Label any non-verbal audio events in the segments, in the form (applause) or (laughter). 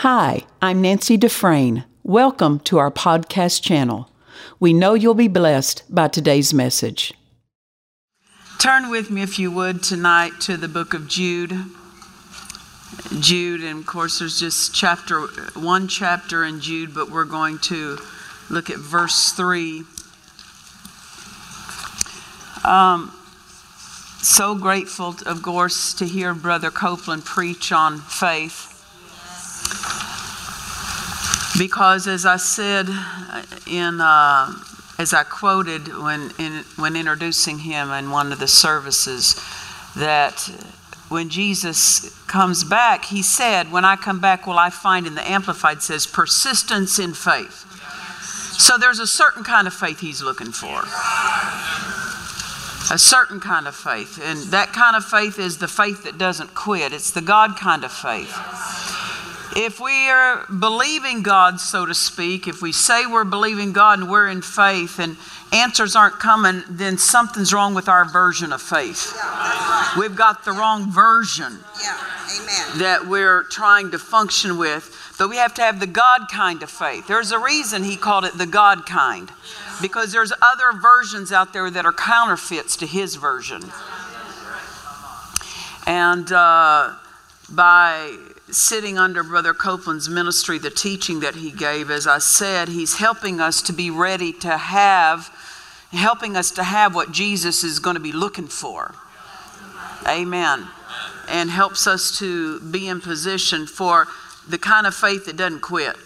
Hi, I'm Nancy Dufresne. Welcome to our podcast channel. We know you'll be blessed by today's message. Turn with me, if you would, tonight to the book of Jude. Jude, and of course, there's just chapter one chapter in Jude, but we're going to look at verse three. Um, so grateful, of course, to hear Brother Copeland preach on faith. Because, as I said in, uh, as I quoted when in, when introducing him in one of the services, that when Jesus comes back, he said, "When I come back, will I find?" In the Amplified says, "Persistence in faith." So there's a certain kind of faith he's looking for a certain kind of faith. And that kind of faith is the faith that doesn't quit, it's the God kind of faith. If we are believing God, so to speak, if we say we're believing God and we're in faith and answers aren't coming, then something's wrong with our version of faith. We've got the wrong version that we're trying to function with. But we have to have the God kind of faith. There's a reason he called it the God kind because there's other versions out there that are counterfeits to his version. And uh, by sitting under Brother Copeland's ministry, the teaching that he gave, as I said, he's helping us to be ready to have, helping us to have what Jesus is going to be looking for. Amen. And helps us to be in position for the kind of faith that doesn't quit.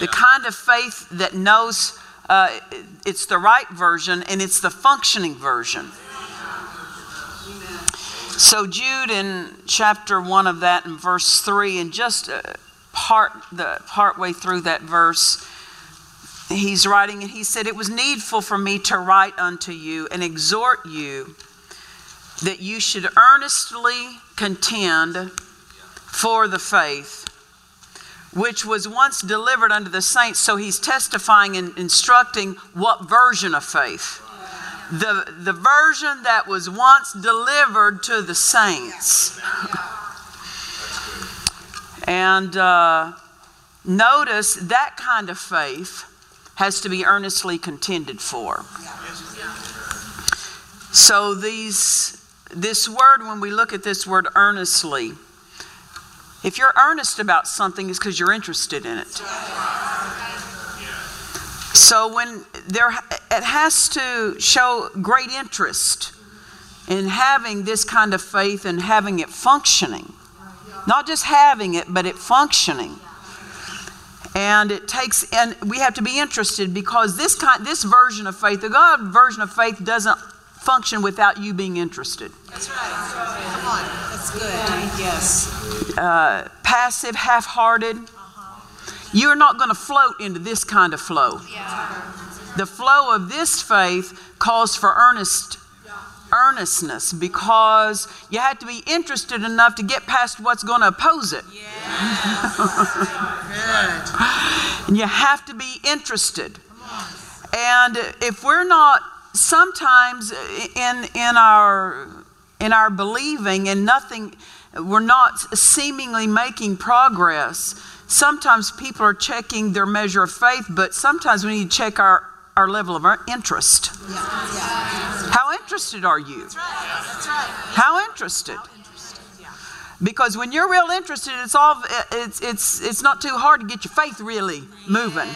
The kind of faith that knows uh, it's the right version and it's the functioning version. So Jude in chapter one of that in verse three, and just uh, part the part way through that verse, he's writing and he said, "It was needful for me to write unto you and exhort you that you should earnestly contend for the faith." Which was once delivered unto the saints. So he's testifying and instructing what version of faith the, the version that was once delivered to the saints. and uh, notice that kind of faith has to be earnestly contended for. So these this word when we look at this word earnestly if you're earnest about something it's because you're interested in it. So when there, it has to show great interest in having this kind of faith and having it functioning. Not just having it, but it functioning. And it takes, and we have to be interested because this kind, this version of faith, the God version of faith, doesn't function without you being interested. That's right. Come on, that's good. Yes. Uh, passive, half-hearted you're not going to float into this kind of flow. Yeah. The flow of this faith calls for earnest earnestness because you have to be interested enough to get past what's going to oppose it. and (laughs) you have to be interested. And if we're not sometimes in in our in our believing and nothing we're not seemingly making progress sometimes people are checking their measure of faith, but sometimes we need to check our, our level of our interest. Yeah. Yeah. How interested are you? That's right. That's right. How interested? Because when you're real interested, it's all it's it's it's not too hard to get your faith really moving.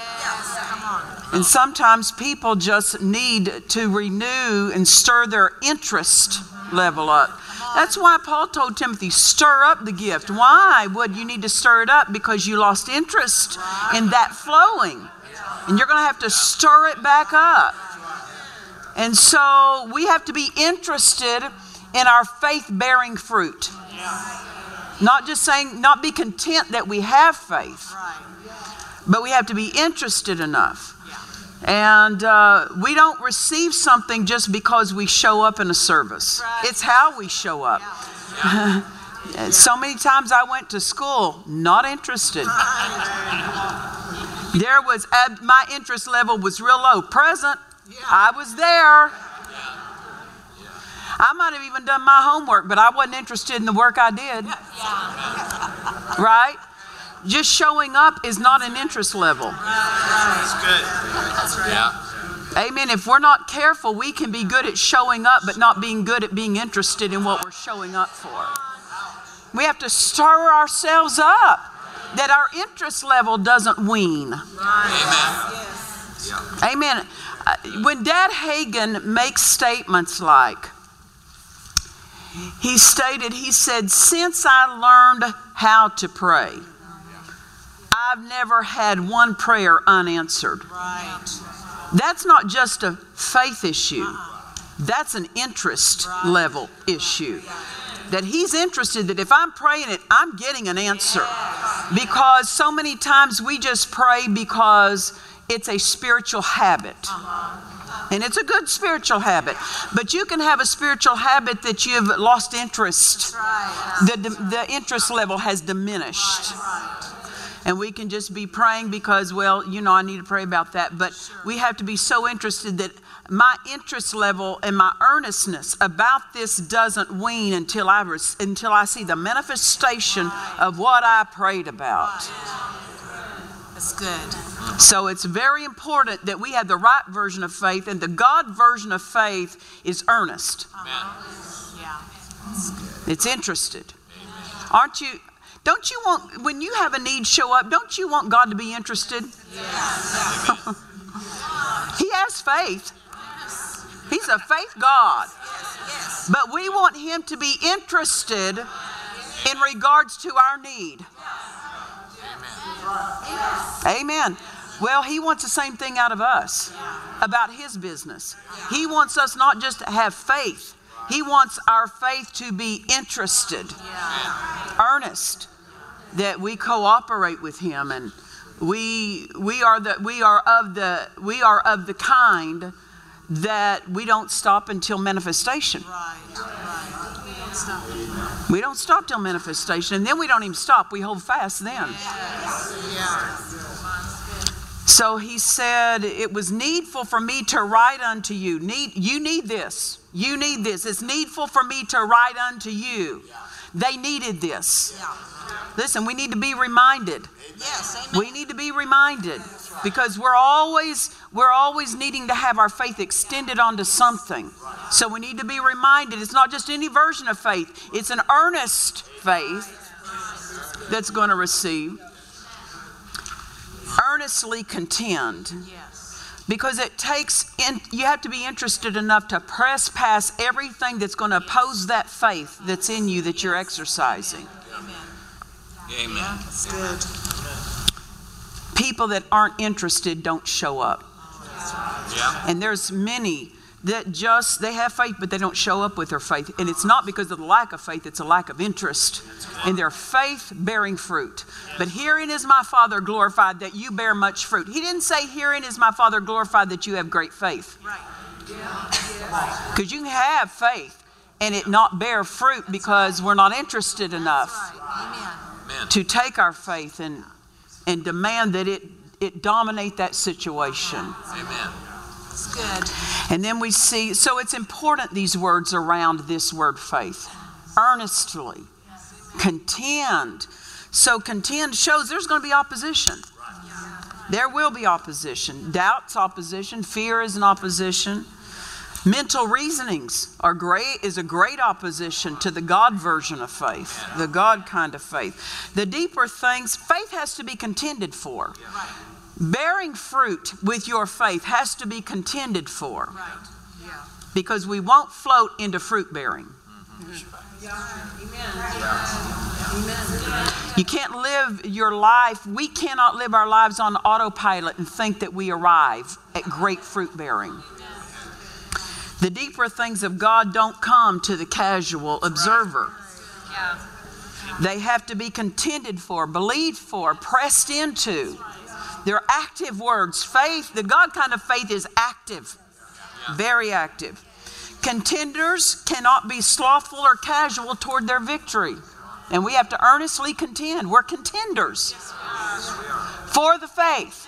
And sometimes people just need to renew and stir their interest level up. That's why Paul told Timothy, stir up the gift. Why would you need to stir it up? Because you lost interest in that flowing. And you're going to have to stir it back up. And so we have to be interested in our faith bearing fruit. Not just saying, not be content that we have faith, but we have to be interested enough. And uh, we don't receive something just because we show up in a service. It's how we show up. (laughs) So many times I went to school not interested. there was uh, my interest level was real low. Present. I was there. I might have even done my homework, but I wasn't interested in the work I did. Right? Just showing up is not an interest level. That's good. Yeah. Amen. If we're not careful, we can be good at showing up, but not being good at being interested in what we're showing up for. We have to stir ourselves up that our interest level doesn't wean. Amen. Amen. Uh, When Dad Hagin makes statements like, he stated, he said, Since I learned how to pray, I've never had one prayer unanswered. Right. That's not just a faith issue, that's an interest level issue. That he's interested that if I'm praying it, I'm getting an answer. Because so many times we just pray because it's a spiritual habit. Uh-huh. And it's a good spiritual habit. But you can have a spiritual habit that you've lost interest. The, the interest level has diminished. And we can just be praying because, well, you know, I need to pray about that. But we have to be so interested that my interest level and my earnestness about this doesn't wean until I, res- until I see the manifestation of what I prayed about. That's good. So it's very important that we have the right version of faith, and the God version of faith is earnest. Uh-huh. Yeah. It's interested. Aren't you? Don't you want, when you have a need show up, don't you want God to be interested? (laughs) he has faith. He's a faith God. But we want Him to be interested in regards to our need. Amen. Well, He wants the same thing out of us about His business. He wants us not just to have faith, He wants our faith to be interested, earnest, that we cooperate with Him and we we are the we are of the we are of the kind that we don't stop until manifestation. Right. Right. We don't stop. We don't stop till manifestation, and then we don't even stop. We hold fast then. Yes. Yeah. So he said, It was needful for me to write unto you. Need, you need this. You need this. It's needful for me to write unto you. They needed this. Yeah. Listen, we need to be reminded. Yes. Amen. We need to be reminded because we're always we're always needing to have our faith extended onto something. So we need to be reminded it's not just any version of faith. It's an earnest faith that's going to receive. Earnestly contend Yes. because it takes in, you have to be interested enough to press past everything that's going to oppose that faith that's in you that you're exercising. Amen. Amen. That's good. People that aren't interested don't show up. Yeah. And there's many that just they have faith but they don't show up with their faith and it's not because of the lack of faith it's a lack of interest in their faith bearing fruit but herein is my father glorified that you bear much fruit he didn't say herein is my father glorified that you have great faith Right. because you can have faith and it not bear fruit because we're not interested enough Amen. Amen. to take our faith and and demand that it it dominate that situation Amen. That's good. And then we see, so it's important these words around this word faith. Earnestly, contend. So contend shows there's going to be opposition. There will be opposition. Doubt's opposition. Fear is an opposition. Mental reasonings are great is a great opposition to the God version of faith, the God kind of faith. The deeper things, faith has to be contended for. Bearing fruit with your faith has to be contended for because we won't float into fruit bearing. You can't live your life, we cannot live our lives on autopilot and think that we arrive at great fruit bearing. The deeper things of God don't come to the casual observer. Yeah. They have to be contended for, believed for, pressed into. They're active words. Faith, the God kind of faith is active, very active. Contenders cannot be slothful or casual toward their victory. And we have to earnestly contend. We're contenders for the faith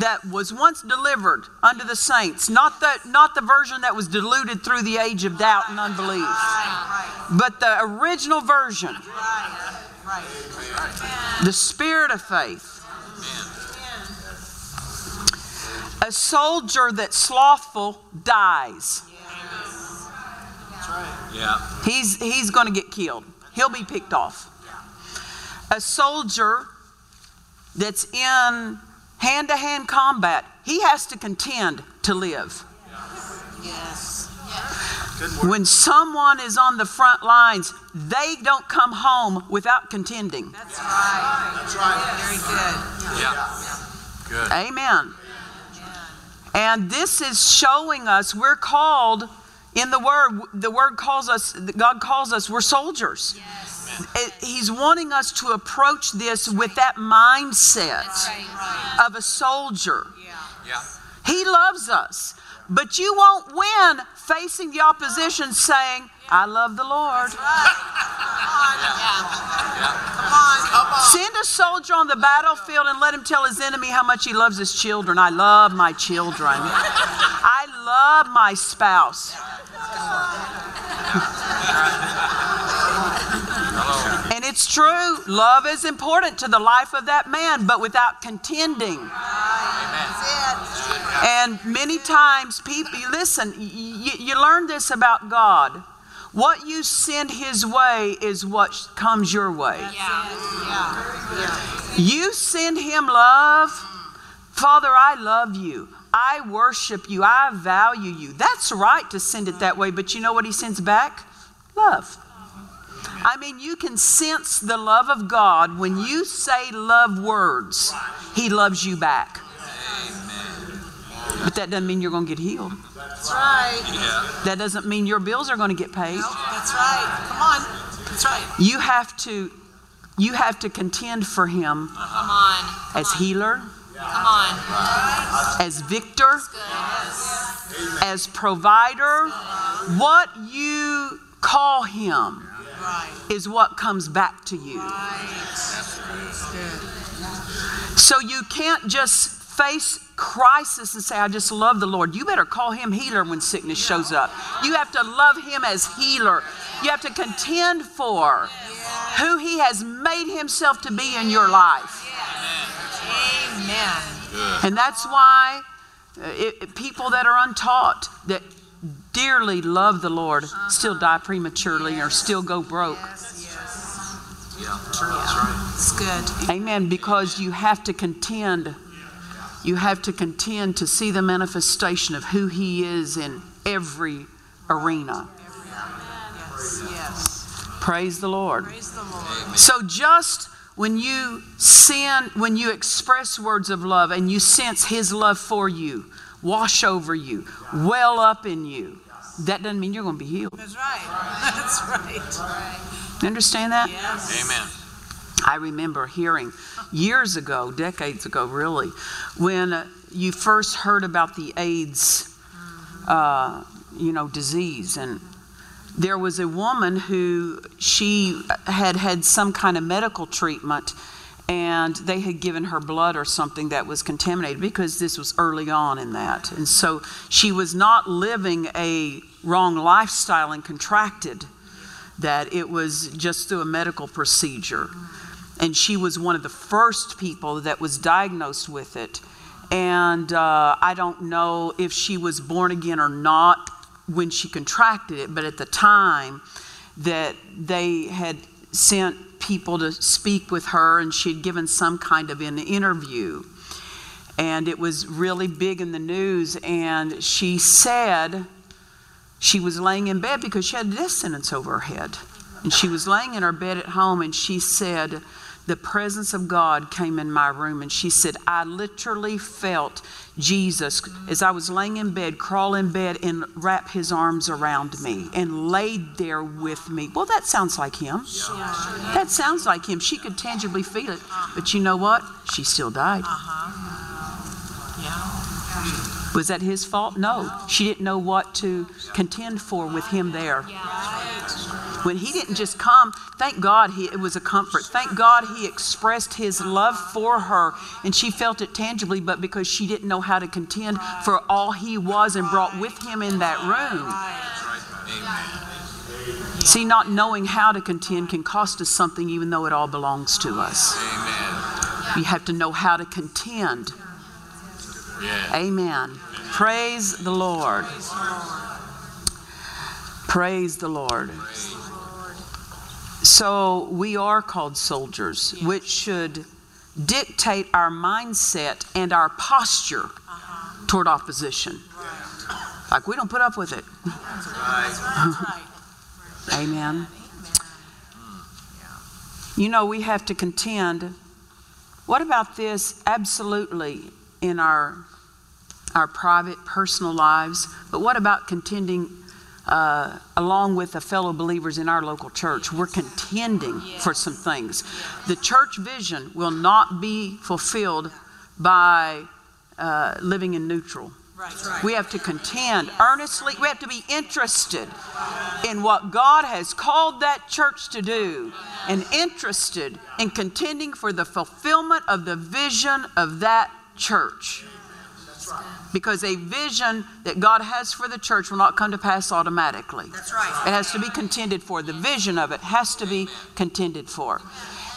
that was once delivered unto the saints, not the, not the version that was diluted through the age of doubt and unbelief, Right. but the original version. The spirit of faith. A soldier that's slothful dies. Yeah. He's, he's going to get killed. He'll be picked off. A soldier that's in hand to hand combat, he has to contend to live. Yes. When someone is on the front lines, they don't come home without contending. That's right. That's right. Very good. Yeah. Good. Amen. And this is showing us we're called in the word the word calls us God calls us we're soldiers. It- he's wanting us to approach this with that mindset of a soldier. He loves us. But you won't win facing the opposition saying, I love the Lord. Send a soldier on the battlefield and let him tell his enemy how much he loves his children. I love my children. (laughs) I love my spouse. It's true, love is important to the life of that man, but without contending. And many times, people, listen, you, you learn this about God. What you send His way is what comes your way. You send Him love. Father, I love you. I worship you. I value you. That's right to send it that way, but you know what He sends back? Love. I mean, you can sense the love of God when you say love words. He loves you back. But that doesn't mean you're going to get healed. That's right. Yeah. That doesn't mean your bills are going to get paid. That's right. Come on. That's right. You have to you have to contend for him Come on. as healer, Come on. as victor, as provider. What you call him Right. is what comes back to you. So you can't just face crisis and say, I just love the Lord. You better call him healer when sickness shows up. You have to love him as healer. You have to contend for who he has made himself to be in your life. Amen. And that's why uh, it- people that are untaught, that dearly love the Lord, still die prematurely or still go broke. Yeah. That's right. It's good. Amen. Because you have to contend. You have to contend to see the manifestation of who He is in every arena. Yes. Yes. Praise the Lord. Praise the Lord. So just when you sin, when you express words of love and you sense His love for you, wash over you, well up in you, that doesn't mean you're going to be healed. That's right. (laughs) That's right. You understand that? Yes. Amen. I remember hearing years ago, decades ago, really, when uh, you first heard about the AIDS, uh, you know, disease, and there was a woman who she had had some kind of medical treatment, and they had given her blood or something that was contaminated because this was early on in that, and so she was not living a wrong lifestyle and contracted that it was just through a medical procedure. And she was one of the first people that was diagnosed with it. And uh, I don't know if she was born again or not when she contracted it, but at the time that they had sent people to speak with her, and she had given some kind of an interview. And it was really big in the news. And she said, she was laying in bed because she had a death sentence over her head. And she was laying in her bed at home and she said, The presence of God came in my room. And she said, I literally felt Jesus as I was laying in bed, crawl in bed and wrap his arms around me and laid there with me. Well, that sounds like him. That sounds like him. She could tangibly feel it. But you know what? She still died. Uh-huh. Yeah. Was that his fault? No. She didn't know what to contend for with him there. When he didn't just come, thank God he, it was a comfort. Thank God he expressed his love for her and she felt it tangibly, but because she didn't know how to contend for all he was and brought with him in that room. See, not knowing how to contend can cost us something even though it all belongs to us. Amen. You have to know how to contend. Yeah. Amen. Praise the Lord. Praise the Lord. So we are called soldiers, which should dictate our mindset and our posture toward opposition. Like we don't put up with it. (laughs) Amen. You know, we have to contend. What about this? Absolutely in our our private, personal lives, but what about contending uh, along with the fellow believers in our local church? We're contending for some things. The church vision will not be fulfilled by uh, living in neutral. We have to contend earnestly. We have to be interested in what God has called that church to do and interested in contending for the fulfillment of the vision of that church. Because a vision that God has for the church will not come to pass automatically. That's right. It has to be contended for. The vision of it has to be contended for.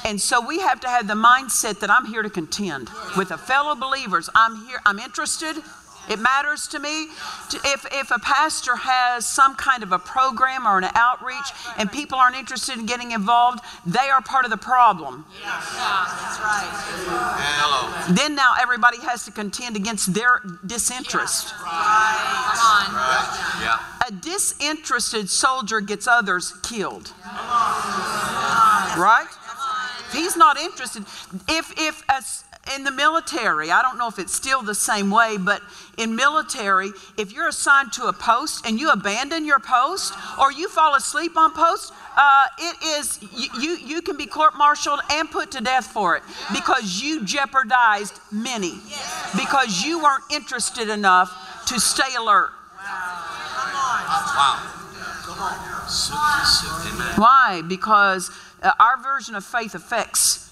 And so we have to have the mindset that I'm here to contend with the fellow believers. I'm here, I'm interested. It matters to me. If, if a pastor has some kind of a program or an outreach and people aren't interested in getting involved, they are part of the problem. That's right. Then now everybody has to contend against their disinterest. Come on. Yeah. A disinterested soldier gets others killed. Right? If he's not interested, if if as in the military, I don't know if it's still the same way, but in military, if you're assigned to a post and you abandon your post or you fall asleep on post, uh, it is you, you you can be court-martialed and put to death for it because you jeopardized many because you weren't interested enough to stay alert. Wow. Why? Because uh, our version of faith affects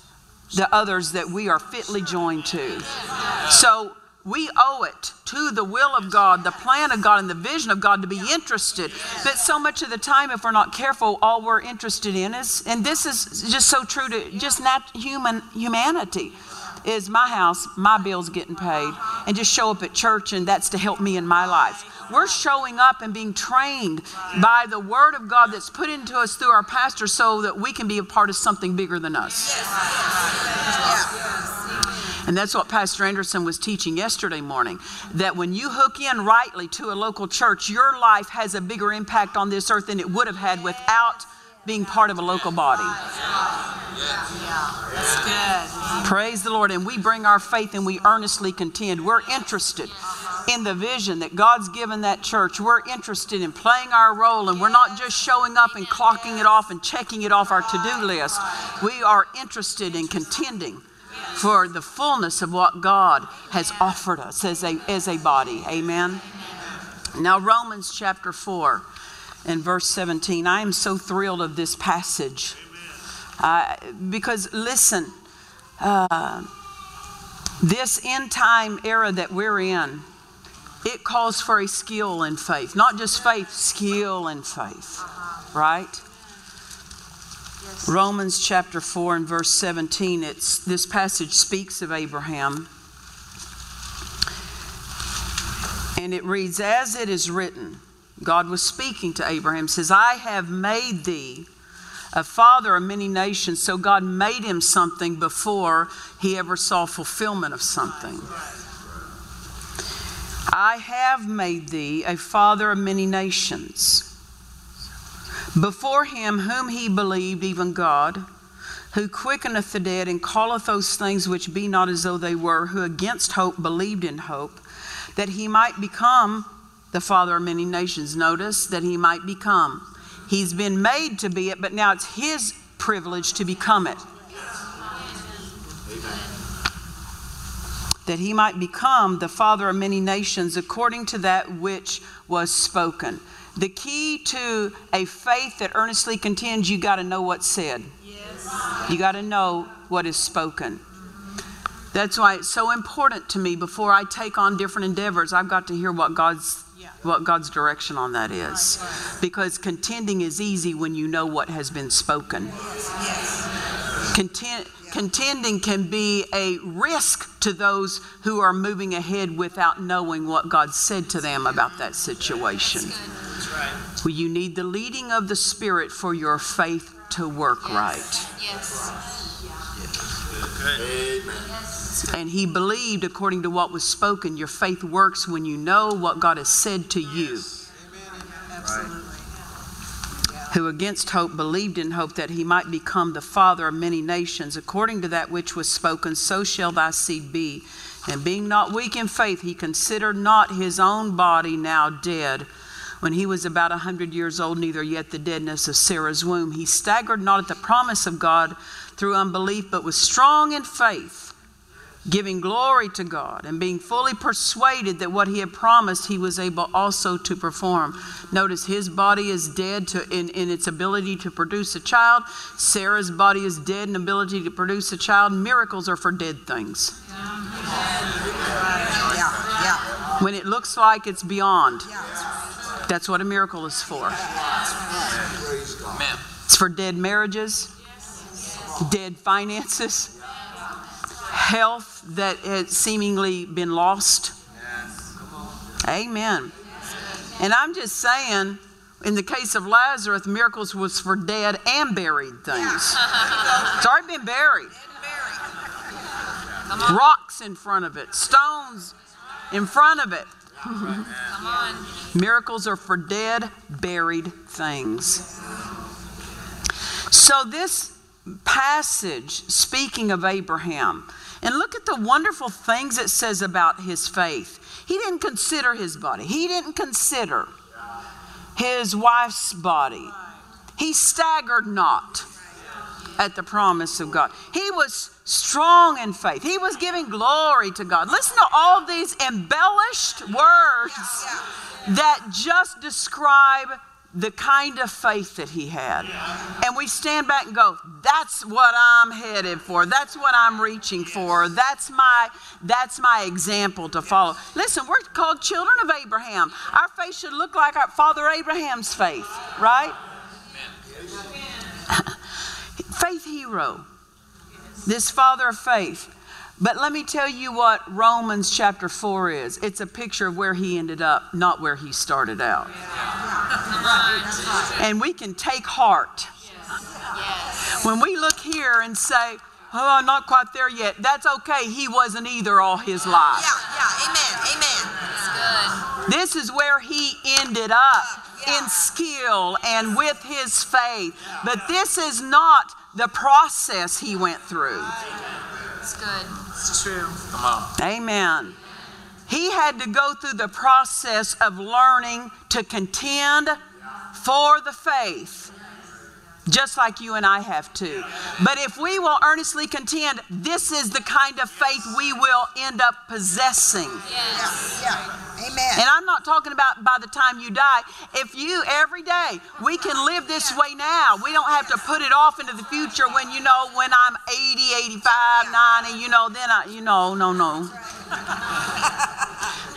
the others that we are fitly joined to. So we owe it to the will of God, the plan of God, and the vision of God to be interested. But so much of the time, if we're not careful, all we're interested in is, and this is just so true to just nat- human humanity, is my house, my bills getting paid, and just show up at church, and that's to help me in my life. We're showing up and being trained by the Word of God that's put into us through our pastor so that we can be a part of something bigger than us. And that's what Pastor Anderson was teaching yesterday morning. That when you hook in rightly to a local church, your life has a bigger impact on this earth than it would have had without being part of a local body. That's good. Praise the Lord. And we bring our faith and we earnestly contend. We're interested in the vision that God's given that church. We're interested in playing our role and we're not just showing up and clocking it off and checking it off our to do list. We are interested in contending for the fullness of what God has offered us as a, as a body. Amen. Now, Romans chapter 4 and verse 17. I am so thrilled of this passage. Uh, because listen, uh, this end time era that we're in, it calls for a skill in faith. Not just faith, skill in faith. Right? Romans chapter 4 and verse 17, it's, this passage speaks of Abraham. And it reads, As it is written, God was speaking to Abraham, says, I have made thee a father of many nations. So God made him something before he ever saw fulfillment of something. I have made thee a father of many nations. Before him whom he believed, even God, who quickeneth the dead and calleth those things which be not as though they were, who against hope believed in hope, that he might become the father of many nations. Notice that he might become. He's been made to be it, but now it's his privilege to become it. That he might become the father of many nations according to that which was spoken. The key to a faith that earnestly contends, you got to know what's said. You got to know what is spoken. That's why it's so important to me before I take on different endeavors, I've got to hear what God's what God's direction on that is. Because contending is easy when you know what has been spoken. Content, contending can be a risk to those who are moving ahead without knowing what God said to them about that situation. Well, you need the leading of the Spirit for your faith to work right. Yes. And he believed, according to what was spoken, your faith works when you know what God has said to you. Who against hope believed in hope that he might become the father of many nations, according to that which was spoken, so shall thy seed be. And being not weak in faith, he considered not his own body now dead. When he was about a hundred years old, neither yet the deadness of Sarah's womb. He staggered not at the promise of God through unbelief, but was strong in faith, giving glory to God, and being fully persuaded that what he had promised he was able also to perform. Notice his body is dead to, in, in its ability to produce a child. Sarah's body is dead in ability to produce a child. Miracles are for dead things. Yeah, yeah. When it looks like it's beyond, that's what a miracle is for. It's for dead marriages, dead finances, health that had seemingly been lost. Amen. And I'm just saying, in the case of Lazarus, miracles was for dead and buried things. (laughs) It's already been buried. Rocks in front of it, stones in front of it. Come on. Miracles are for dead, buried things. So, this passage, speaking of Abraham, and look at the wonderful things it says about his faith. He didn't consider his body, he didn't consider his wife's body. He staggered not at the promise of God. He was strong in faith. He was giving glory to God. Listen to all these embellished words that just describe the kind of faith that he had. And we stand back and go, that's what I'm headed for. That's what I'm reaching for. That's my that's my example to follow. Listen, we're called children of Abraham. Our faith should look like our father Abraham's faith, right? (laughs) faith hero. This father of faith. But let me tell you what Romans chapter 4 is. It's a picture of where he ended up, not where he started out. And we can take heart. When we look here and say, Oh, I'm not quite there yet, that's okay. He wasn't either all his life. Yeah, yeah. Amen. Amen. This is where he ended up in skill and with his faith. But this is not the process he went through. It's good. It's true. Come on. Amen. He had to go through the process of learning to contend for the faith, just like you and I have to. But if we will earnestly contend, this is the kind of faith we will end up possessing. Yeah, yeah. Amen. And I'm not talking about by the time you die. If you, every day, we can live this way now. We don't have to put it off into the future when, you know, when I'm 80, 85, 90, you know, then I, you know, no, no.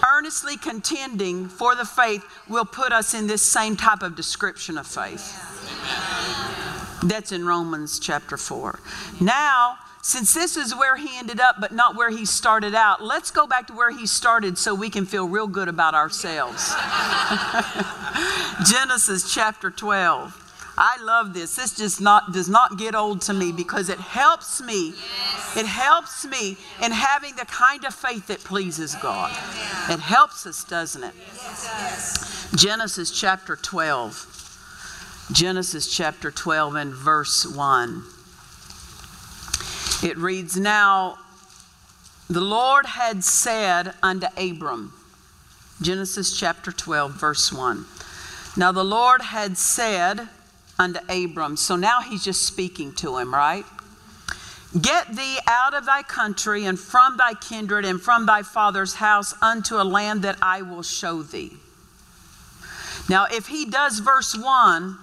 (laughs) Earnestly contending for the faith will put us in this same type of description of faith. That's in Romans chapter 4. Now, since this is where he ended up, but not where he started out, let's go back to where he started so we can feel real good about ourselves. (laughs) Genesis chapter 12. I love this. This just not does not get old to me because it helps me. It helps me in having the kind of faith that pleases God. It helps us, doesn't it? Genesis chapter 12. Genesis chapter 12 and verse 1. It reads, Now the Lord had said unto Abram, Genesis chapter 12, verse 1. Now the Lord had said unto Abram, so now he's just speaking to him, right? Get thee out of thy country and from thy kindred and from thy father's house unto a land that I will show thee. Now, if he does verse 1,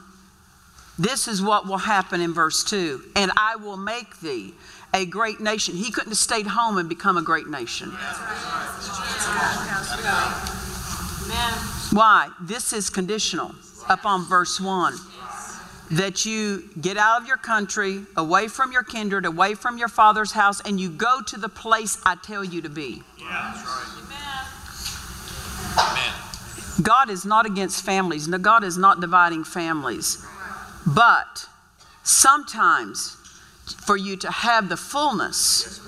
this is what will happen in verse 2 and I will make thee a great nation. He couldn't have stayed home and become a great nation. Why? This is conditional upon verse 1 that you get out of your country, away from your kindred, away from your father's house, and you go to the place I tell you to be. God is not against families. No, God is not dividing families. But sometimes, for you to have the fullness,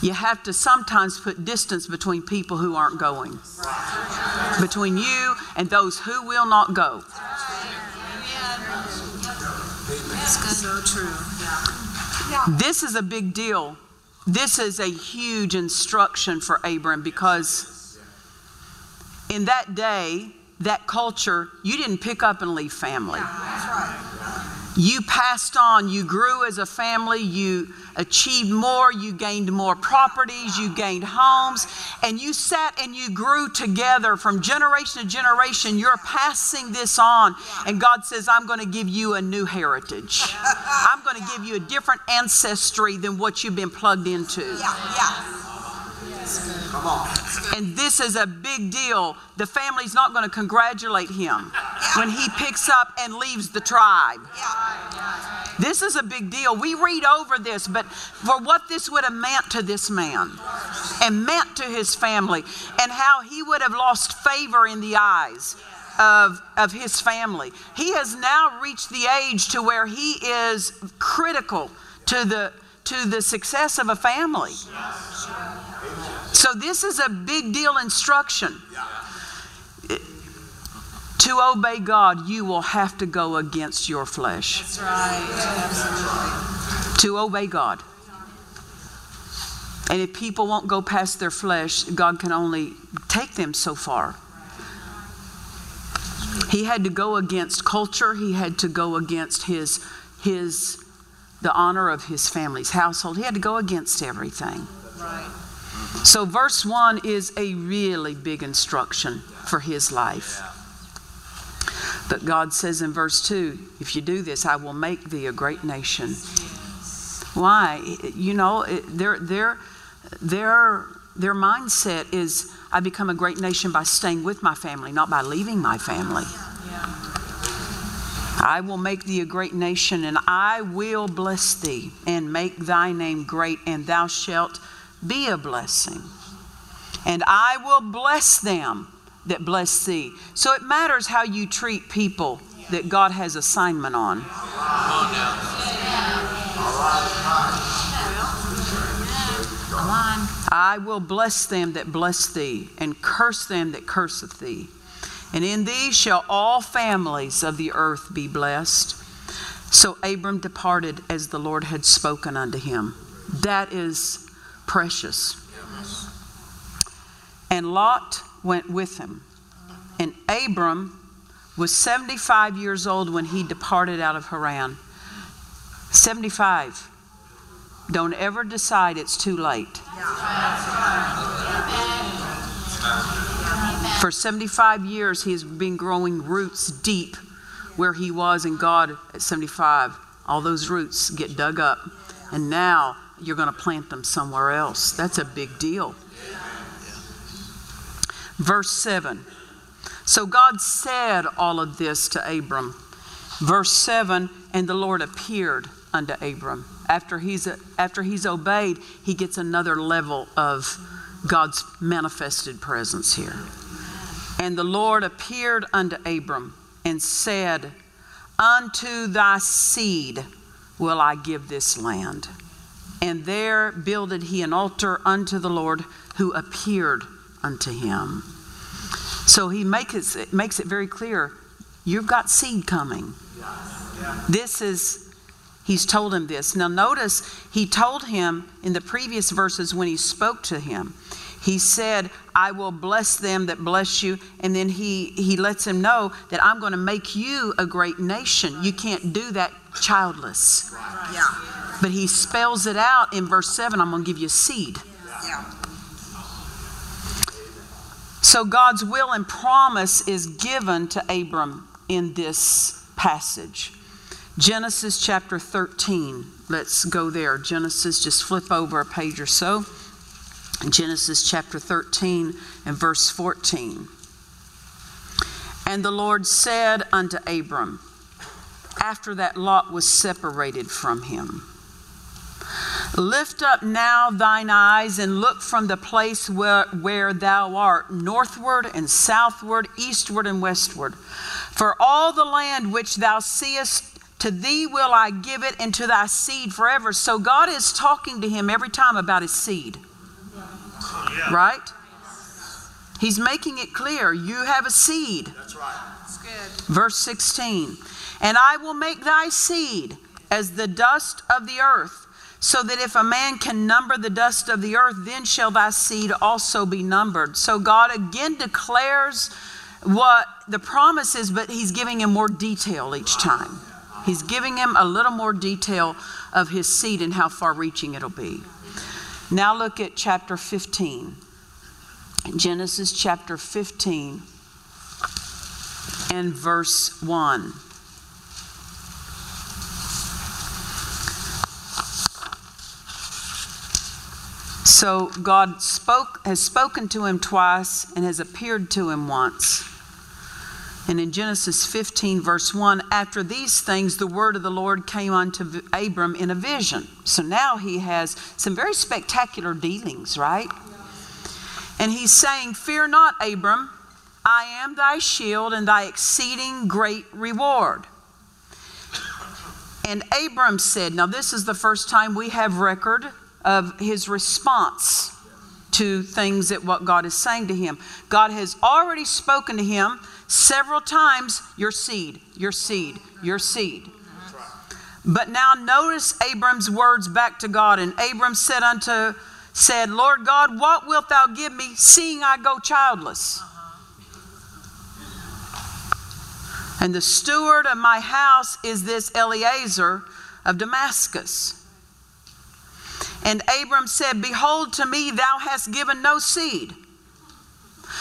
you have to sometimes put distance between people who aren't going, between you and those who will not go. So true. This is a big deal. This is a huge instruction for Abram because in that day, that culture, you didn't pick up and leave family. You passed on, you grew as a family, you achieved more, you gained more properties, you gained homes, and you sat and you grew together from generation to generation. You're passing this on, and God says, I'm going to give you a new heritage. (laughs) I'm going to give you a different ancestry than what you've been plugged into. Yeah, yeah. And this is a big deal. The family's not going to congratulate him when he picks up and leaves the tribe. This is a big deal. We read over this, but for what this would have meant to this man and meant to his family, and how he would have lost favor in the eyes of, of his family. He has now reached the age to where he is critical to the to the success of a family. So this is a big deal instruction. To obey God, you will have to go against your flesh. That's right. To obey God. And if people won't go past their flesh, God can only take them so far. He had to go against culture, he had to go against his his the honor of his family's household. He had to go against everything. Right. So, verse 1 is a really big instruction for his life. But God says in verse 2 if you do this, I will make thee a great nation. Why? You know, their, their, their, their mindset is I become a great nation by staying with my family, not by leaving my family. I will make thee a great nation, and I will bless thee, and make thy name great, and thou shalt be a blessing. And I will bless them that bless thee. So it matters how you treat people that God has assignment on. I will bless them that bless thee, and curse them that curseth thee. And in thee shall all families of the earth be blessed. So Abram departed as the Lord had spoken unto him. That is precious. And Lot went with him. And Abram was 75 years old when he departed out of Haran. 75. Don't ever decide it's too late. For 75 years, he has been growing roots deep where he was in God at 75. All those roots get dug up, and now you're going to plant them somewhere else. That's a big deal. Verse 7. So God said all of this to Abram. Verse 7 And the Lord appeared unto Abram. After he's, after he's obeyed, he gets another level of God's manifested presence here. And the Lord appeared unto Abram and said, Unto thy seed will I give this land. And there builded he an altar unto the Lord who appeared unto him. So he makes it, makes it very clear you've got seed coming. This is, he's told him this. Now, notice he told him in the previous verses when he spoke to him, he said, I will bless them that bless you. And then he, he lets him know that I'm going to make you a great nation. You can't do that childless. Yeah. But he spells it out in verse 7 I'm going to give you a seed. Yeah. So God's will and promise is given to Abram in this passage. Genesis chapter 13. Let's go there. Genesis, just flip over a page or so. Genesis chapter 13 and verse 14. And the Lord said unto Abram, after that Lot was separated from him, Lift up now thine eyes and look from the place where, where thou art, northward and southward, eastward and westward. For all the land which thou seest, to thee will I give it, and to thy seed forever. So God is talking to him every time about his seed. Right? He's making it clear you have a seed. That's right. That's good. Verse 16 And I will make thy seed as the dust of the earth, so that if a man can number the dust of the earth, then shall thy seed also be numbered. So God again declares what the promise is, but he's giving him more detail each time. He's giving him a little more detail of his seed and how far reaching it'll be. Now look at chapter 15. Genesis chapter 15 and verse 1. So God spoke has spoken to him twice and has appeared to him once. And in Genesis 15, verse 1, after these things, the word of the Lord came unto Abram in a vision. So now he has some very spectacular dealings, right? And he's saying, Fear not, Abram, I am thy shield and thy exceeding great reward. And Abram said, Now, this is the first time we have record of his response to things that what God is saying to him. God has already spoken to him several times your seed, your seed, your seed. But now notice Abram's words back to God. And Abram said unto said, Lord God, what wilt thou give me, seeing I go childless? And the steward of my house is this Eliezer of Damascus. And Abram said, Behold, to me thou hast given no seed.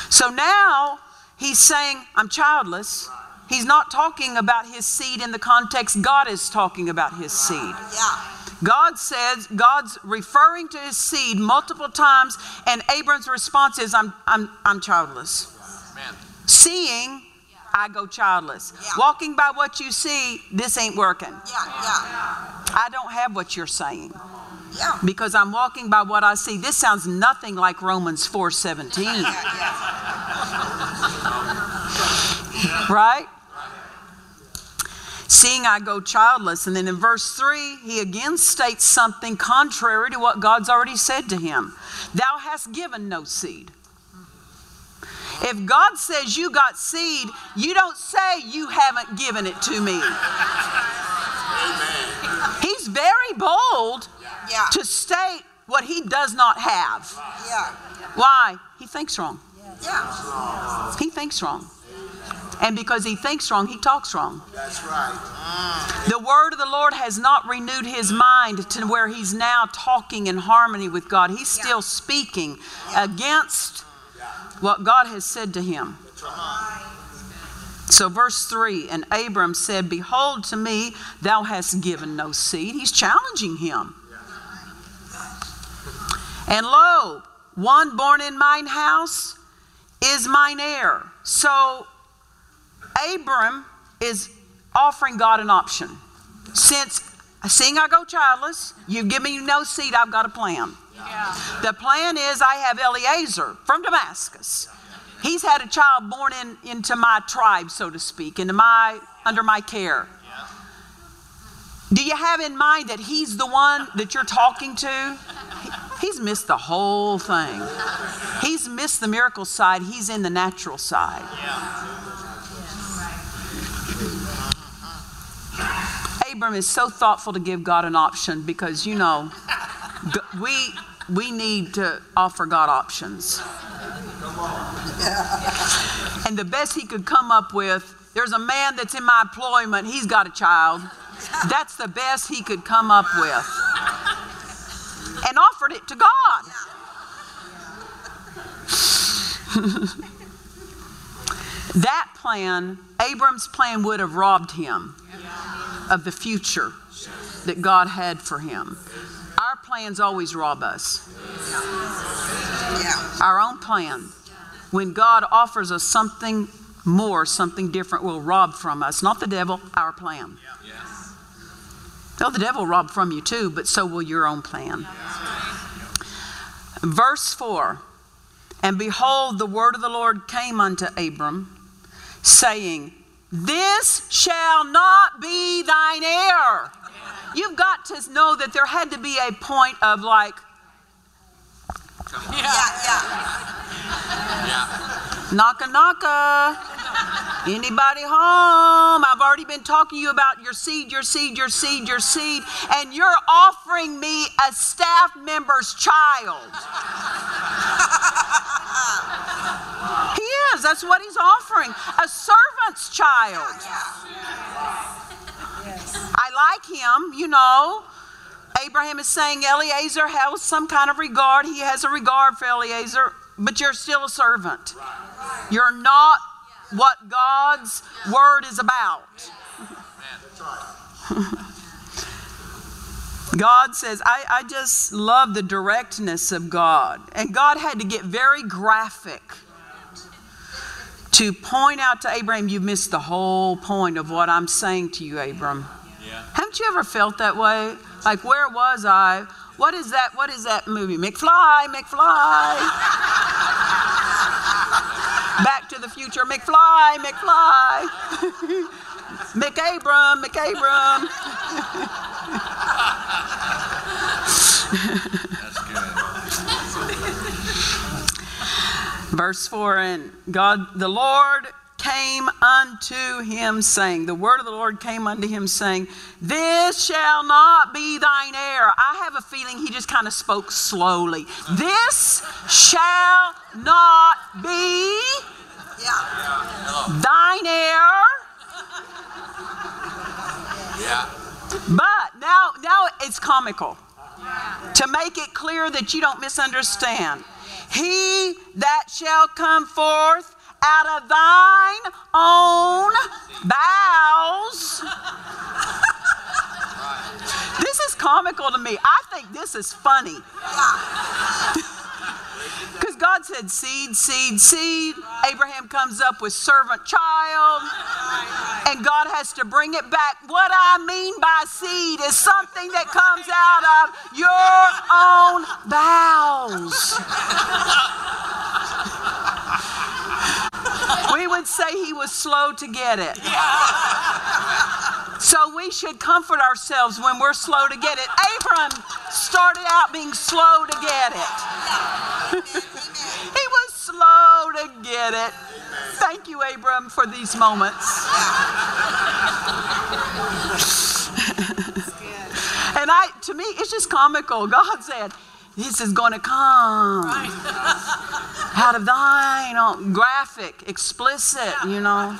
So now he's saying, I'm childless. He's not talking about his seed in the context God is talking about his seed. Yeah. God says, God's referring to his seed multiple times, and Abram's response is, I'm, I'm, I'm childless. Amen. Seeing, I go childless. Yeah. Walking by what you see, this ain't working. Yeah. Yeah. I don't have what you're saying Yeah. because I'm walking by what I see. This sounds nothing like Romans 4:17, (laughs) Yeah. Yeah. (laughs) right? Seeing I go childless. And then in verse 3, he again states something contrary to what God's already said to him. Thou hast given no seed. If God says you got seed, you don't say you haven't given it to me. He's very bold Yeah. to state what he does not have. Yeah. Why? He thinks wrong. Yeah. He thinks wrong. And because he thinks wrong, he talks wrong. That's right. Ah. The word of the Lord has not renewed his mind to where he's now talking in harmony with God. He's still speaking against what God has said to him. So, verse 3 And Abram said, Behold, to me thou hast given no seed. He's challenging him. And lo, one born in mine house is mine heir. So, Abram is offering God an option. Since seeing I go childless, you've given me no seed, I've got a plan. The plan is I have Eliezer from Damascus. He's had a child born in, into my tribe, so to speak, into my under my care. Do you have in mind that he's the one that you're talking to? He's missed the whole thing. He's missed the miracle side. He's in the natural side. Abram is so thoughtful to give God an option because you know (laughs) we we need to offer God options. And the best he could come up with, there's a man that's in my employment, he's got a child. That's the best he could come up with. And offered it to God. (laughs) that plan, Abram's plan would have robbed him of the future that God had for him. Our plans always rob us. Yeah. Our own plan. When God offers us something more, something different will rob from us. Not the devil, our plan. No, the devil will rob from you too, but so will your own plan. Verse 4 And behold, the word of the Lord came unto Abram, saying, This shall not be thine heir. You've got to know that there had to be a point of like, Yeah, yeah. Yeah Naka naka. Anybody home? I've already been talking to you about your seed, your seed, your seed, your seed, and you're offering me a staff member's child. (laughs) he is. That's what he's offering. A servant's child. I like him, you know. Abraham is saying Eliezer has some kind of regard. He has a regard for Eliezer, but you're still a servant. You're not what God's word is about. (laughs) God says, I, I just love the directness of God. And God had to get very graphic to point out to Abraham, you've missed the whole point of what I'm saying to you, Abram. Haven't you ever felt that way? Like, where was I? What is that? What is that movie? McFly, McFly. (laughs) Back to the future, McFly, McFly. (laughs) McAbram, McAbram. That's good. (laughs) Verse 4 And God, the Lord came unto him, saying, The word of the Lord came unto him, saying, This shall not be thine heir. I have a feeling he just kind of spoke slowly. This shall not be thine heir. Yeah. But now, now it's comical to make it clear that you don't misunderstand. He that shall come forth out of thine own bowels. (laughs) this is comical to me. I think this is funny. (laughs) Because God said seed, seed, seed. Abraham comes up with servant child. And God has to bring it back. What I mean by seed is something that comes out of your own bowels. (laughs) we would say he was slow to get it. So we should comfort ourselves when we're slow to get it. Abram started out being slow to get it. he was slow to get it. Thank you, Abram, for these moments. and I, to me, it's just comical. God said, "This is going to come out of thine own graphic, explicit, you know."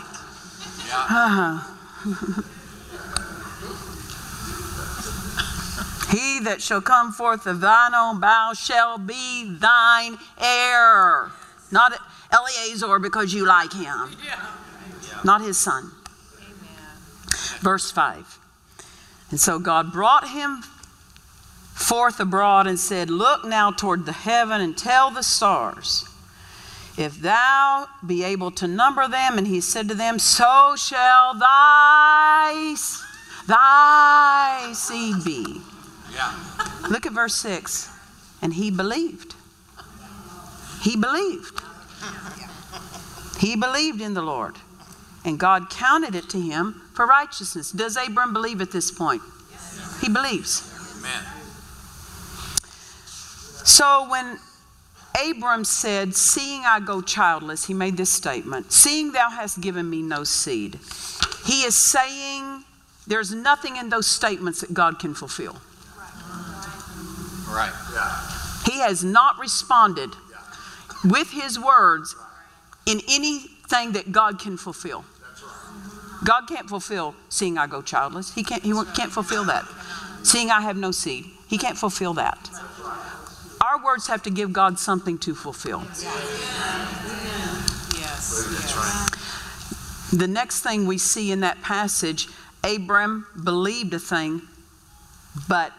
Uh-huh. He that shall come forth of thine own bowels shall be thine heir. Not Eleazar because you like him. Not his son. Verse 5. And so God brought him forth abroad and said, Look now toward the heaven and tell the stars, if thou be able to number them. And he said to them, So shall thy, thy seed be. Yeah. Look at verse 6. And he believed. He believed. He believed in the Lord. And God counted it to him for righteousness. Does Abram believe at this point? He believes. Amen. So when Abram said, Seeing I go childless, he made this statement Seeing thou hast given me no seed. He is saying there's nothing in those statements that God can fulfill. Right. Yeah. He has not responded with his words in anything that God can fulfill. God can't fulfill seeing I go childless. He can't, he can't fulfill that. Seeing I have no seed. He can't fulfill that. Our words have to give God something to fulfill. Yes. The next thing we see in that passage, Abram believed a thing, but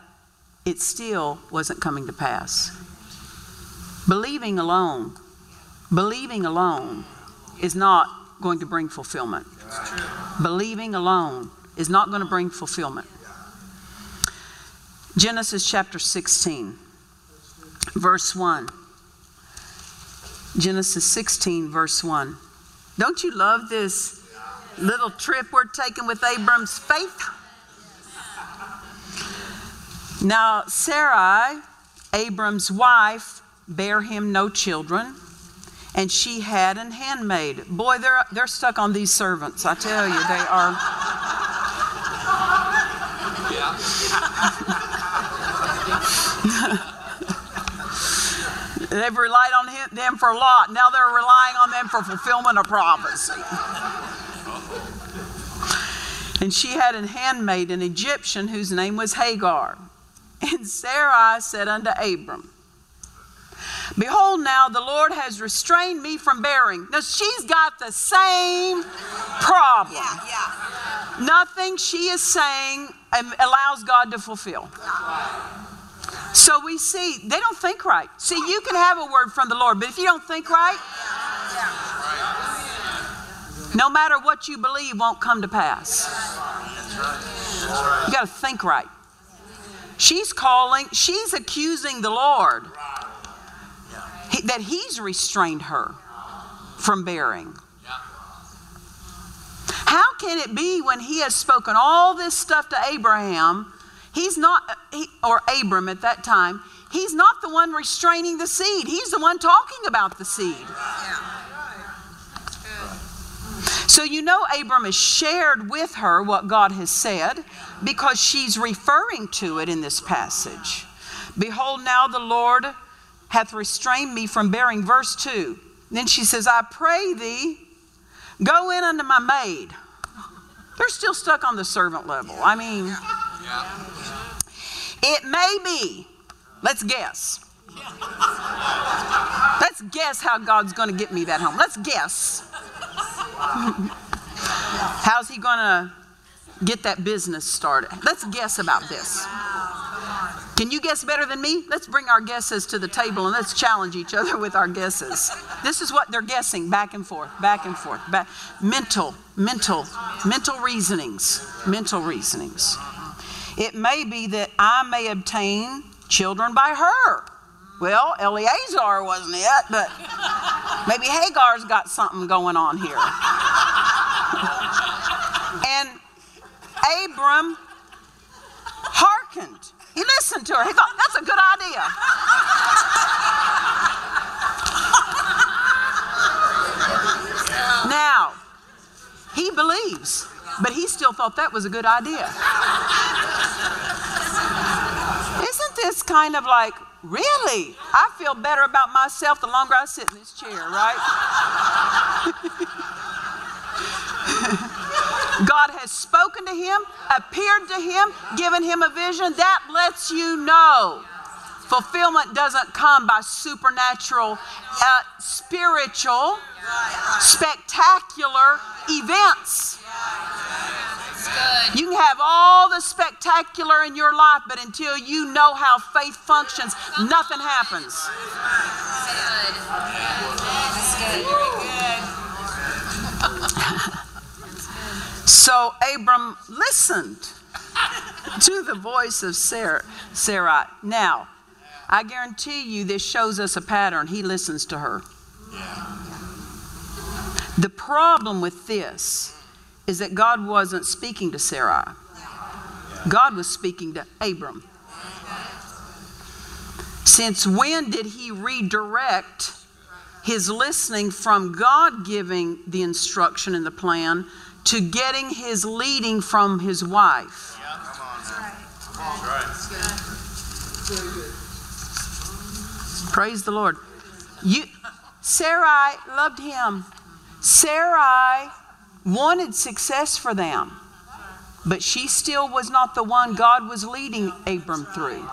it still wasn't coming to pass. Believing alone, believing alone is not going to bring fulfillment. Believing alone is not going to bring fulfillment. Genesis chapter 16, verse 1. Genesis 16, verse 1. Don't you love this little trip we're taking with Abram's faith? Now, Sarai, Abram's wife, bare him no children, and she had an handmaid. Boy, they're, they're stuck on these servants. I tell you, they are. (laughs) They've relied on him, them for a lot. Now they're relying on them for fulfillment of prophecy. And she had an handmaid, an Egyptian, whose name was Hagar. And Sarai said unto Abram, Behold, now the Lord has restrained me from bearing. Now she's got the same problem. Yeah, yeah. Nothing she is saying um, allows God to fulfill. So we see they don't think right. See, you can have a word from the Lord, but if you don't think right, no matter what you believe won't come to pass. You got to think right. She's calling, she's accusing the Lord that he's restrained her from bearing. How can it be when he has spoken all this stuff to Abraham? He's not, he, or Abram at that time, he's not the one restraining the seed. He's the one talking about the seed. So you know Abram has shared with her what God has said because she's referring to it in this passage. Behold, now the Lord hath restrained me from bearing. Verse 2. Then she says, I pray thee, go in unto my maid. They're still stuck on the servant level. I mean, it may be, let's guess. Let's guess how God's going to get me that home. Let's guess. How's he going to get that business started? Let's guess about this. Can you guess better than me? Let's bring our guesses to the table and let's challenge each other with our guesses. This is what they're guessing back and forth, back and forth. Back. Mental, mental, mental reasonings, mental reasonings. It may be that I may obtain children by her. Well, Eleazar wasn't it, but maybe Hagar's got something going on here. And Abram hearkened. He listened to her. He thought, that's a good idea. Now, he believes, but he still thought that was a good idea. Isn't this kind of like, really? I feel better about myself the longer I sit in this chair, right? God has spoken to him, appeared to him, given him a vision. That lets you know fulfillment doesn't come by supernatural, uh, spiritual, spectacular events. You can have all the spectacular in your life, but until you know how faith functions, nothing happens. (laughs) So Abram listened to the voice of Sarah, Sarai. Now, I guarantee you this shows us a pattern. He listens to her. The problem with this is that God wasn't speaking to Sarai. God was speaking to Abram. Since when did he redirect his listening from God giving the instruction and the plan to getting his leading from his wife? Praise the Lord. You, Sarai loved him. Sarai wanted success for them, but she still was not the one God was leading Abram through.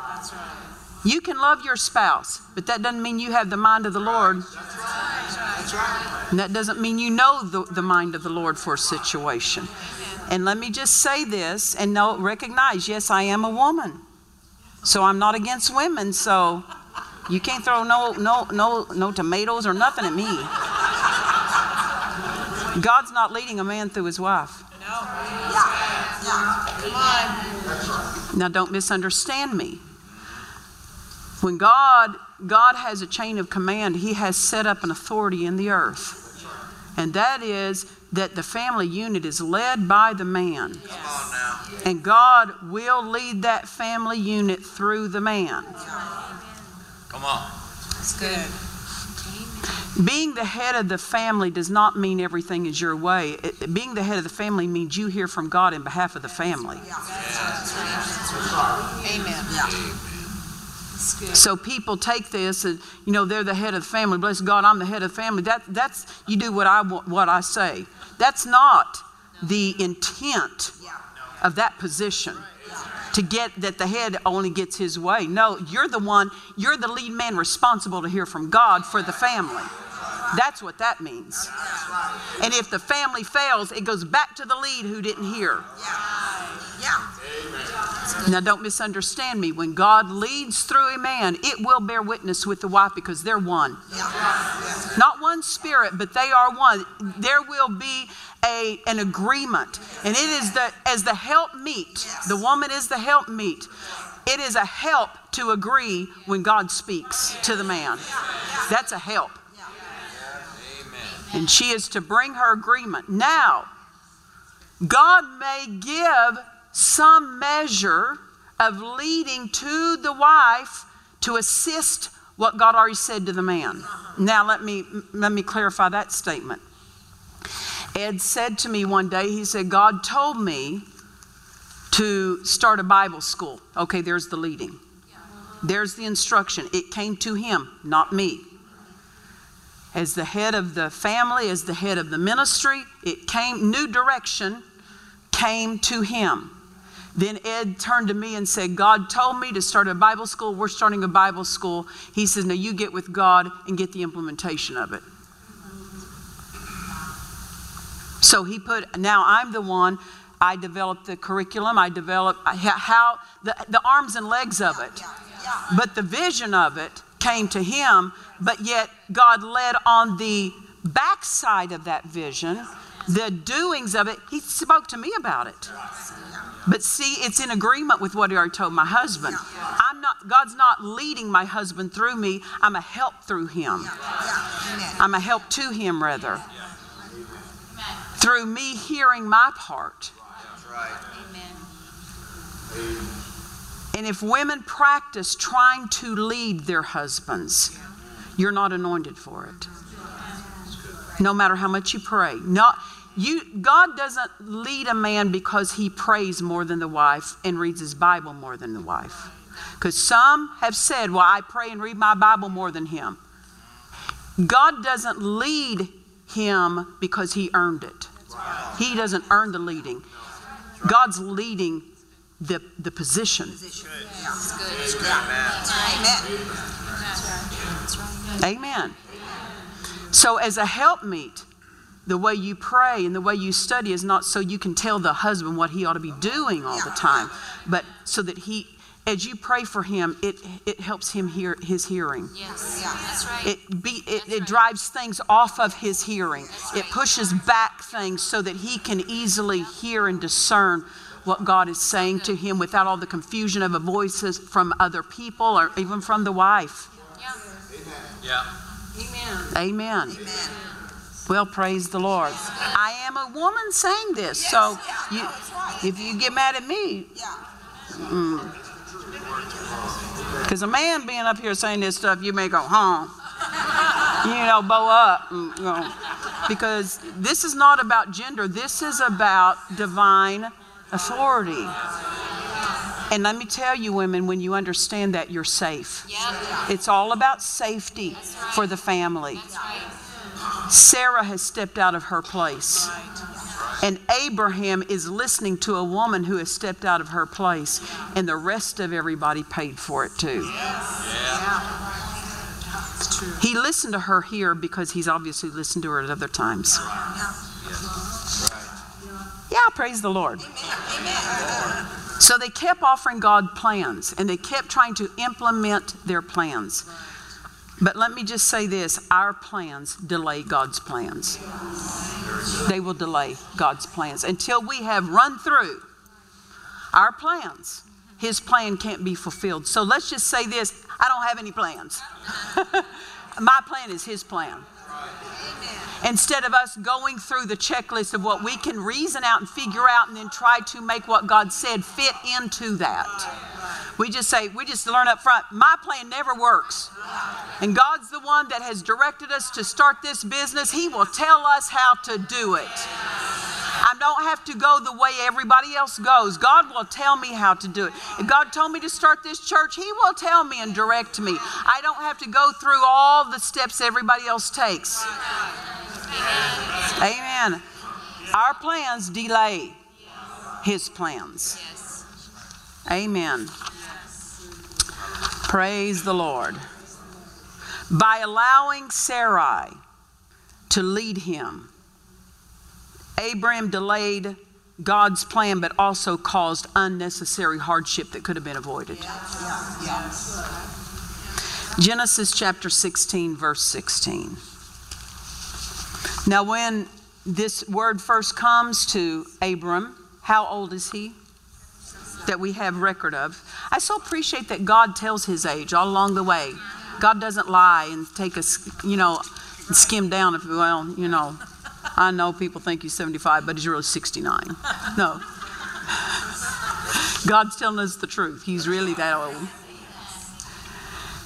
You can love your spouse, but that doesn't mean you have the mind of the Lord. And that doesn't mean you know the, the mind of the Lord for a situation. And let me just say this and know, recognize yes, I am a woman. So I'm not against women, so you can't throw no no no no tomatoes or nothing at me. God's not leading a man through his wife. Now, don't misunderstand me. When God God has a chain of command, He has set up an authority in the earth. And that is that the family unit is led by the man. And God will lead that family unit through the man. Come on. That's good. Being the head of the family does not mean everything is your way. It- being the head of the family means you hear from God in behalf of the family. Amen. That's good. So people take this and you know they're the head of the family. Bless God, I'm the head of the family. That that's you do what I what I say. That's not the intent of that position. To get that the head only gets his way. No, you're the one, you're the lead man responsible to hear from God for the family. That's what that means. And if the family fails, it goes back to the lead who didn't hear. Now, don't misunderstand me. When God leads through a man, it will bear witness with the wife because they're one. Not one spirit, but they are one. There will be a, an agreement. And it is the, as the help meet, the woman is the help meet. It is a help to agree when God speaks to the man. That's a help. And she is to bring her agreement. Now, God may give some measure of leading to the wife to assist what God already said to the man. Now let me let me clarify that statement. Ed said to me one day, he said, God told me to start a Bible school. Okay, there's the leading. There's the instruction. It came to him, not me. As the head of the family, as the head of the ministry, it came, new direction came to him. Then Ed turned to me and said, God told me to start a Bible school. We're starting a Bible school. He says, Now you get with God and get the implementation of it. So he put, now I'm the one, I developed the curriculum, I developed how, the, the arms and legs of it. But the vision of it came to him, but yet God led on the backside of that vision, the doings of it. He spoke to me about it. But see, it's in agreement with what he already told my husband. I'm not, God's not leading my husband through me. I'm a help through him. I'm a help to him, rather. Through me hearing my part. And if women practice trying to lead their husbands, you're not anointed for it. No matter how much you pray. Not, you, God doesn't lead a man because he prays more than the wife and reads his Bible more than the wife. Because some have said, Well, I pray and read my Bible more than him. God doesn't lead him because he earned it. He doesn't earn the leading. God's leading the, the position. Amen. So, as a helpmeet, the way you pray and the way you study is not so you can tell the husband what he ought to be doing all the time, but so that he, as you pray for him, it, it helps him hear his hearing. Yes, yeah. that's right. It, be, it, it drives things off of his hearing. It pushes back things so that he can easily hear and discern what God is saying to him without all the confusion of voices from other people or even from the wife. Yeah. Yeah. Amen. Well, praise the Lord. I am a woman saying this, so you, if you get mad at me, because a man being up here saying this stuff, you may go, huh? You know, bow up, you know, because this is not about gender. This is about divine authority. And let me tell you, women, when you understand that, you're safe. Yeah. It's all about safety for the family. Right. Sarah has stepped out of her place. And Abraham is listening to a woman who has stepped out of her place. And the rest of everybody paid for it too. He listened to her here because he's obviously listened to her at other times. Yeah, praise the Lord. So they kept offering God plans and they kept trying to implement their plans. But let me just say this our plans delay God's plans. They will delay God's plans until we have run through our plans. His plan can't be fulfilled. So let's just say this I don't have any plans. (laughs) My plan is His plan. Instead of us going through the checklist of what we can reason out and figure out and then try to make what God said fit into that. We just say, we just learn up front, my plan never works. And God's the one that has directed us to start this business. He will tell us how to do it. I don't have to go the way everybody else goes. God will tell me how to do it. If God told me to start this church, He will tell me and direct me. I don't have to go through all the steps everybody else takes. Amen. Our plans delay His plans. Amen. Praise the Lord. By allowing Sarai to lead him, Abraham delayed God's plan, but also caused unnecessary hardship that could have been avoided. Genesis chapter 16, verse 16. Now, when this word first comes to Abram, how old is he? That we have record of. I so appreciate that God tells his age all along the way. God doesn't lie and take us, you know, skim down if well, you know. I know people think he's 75, but he's really 69. No. God's telling us the truth. He's really that old.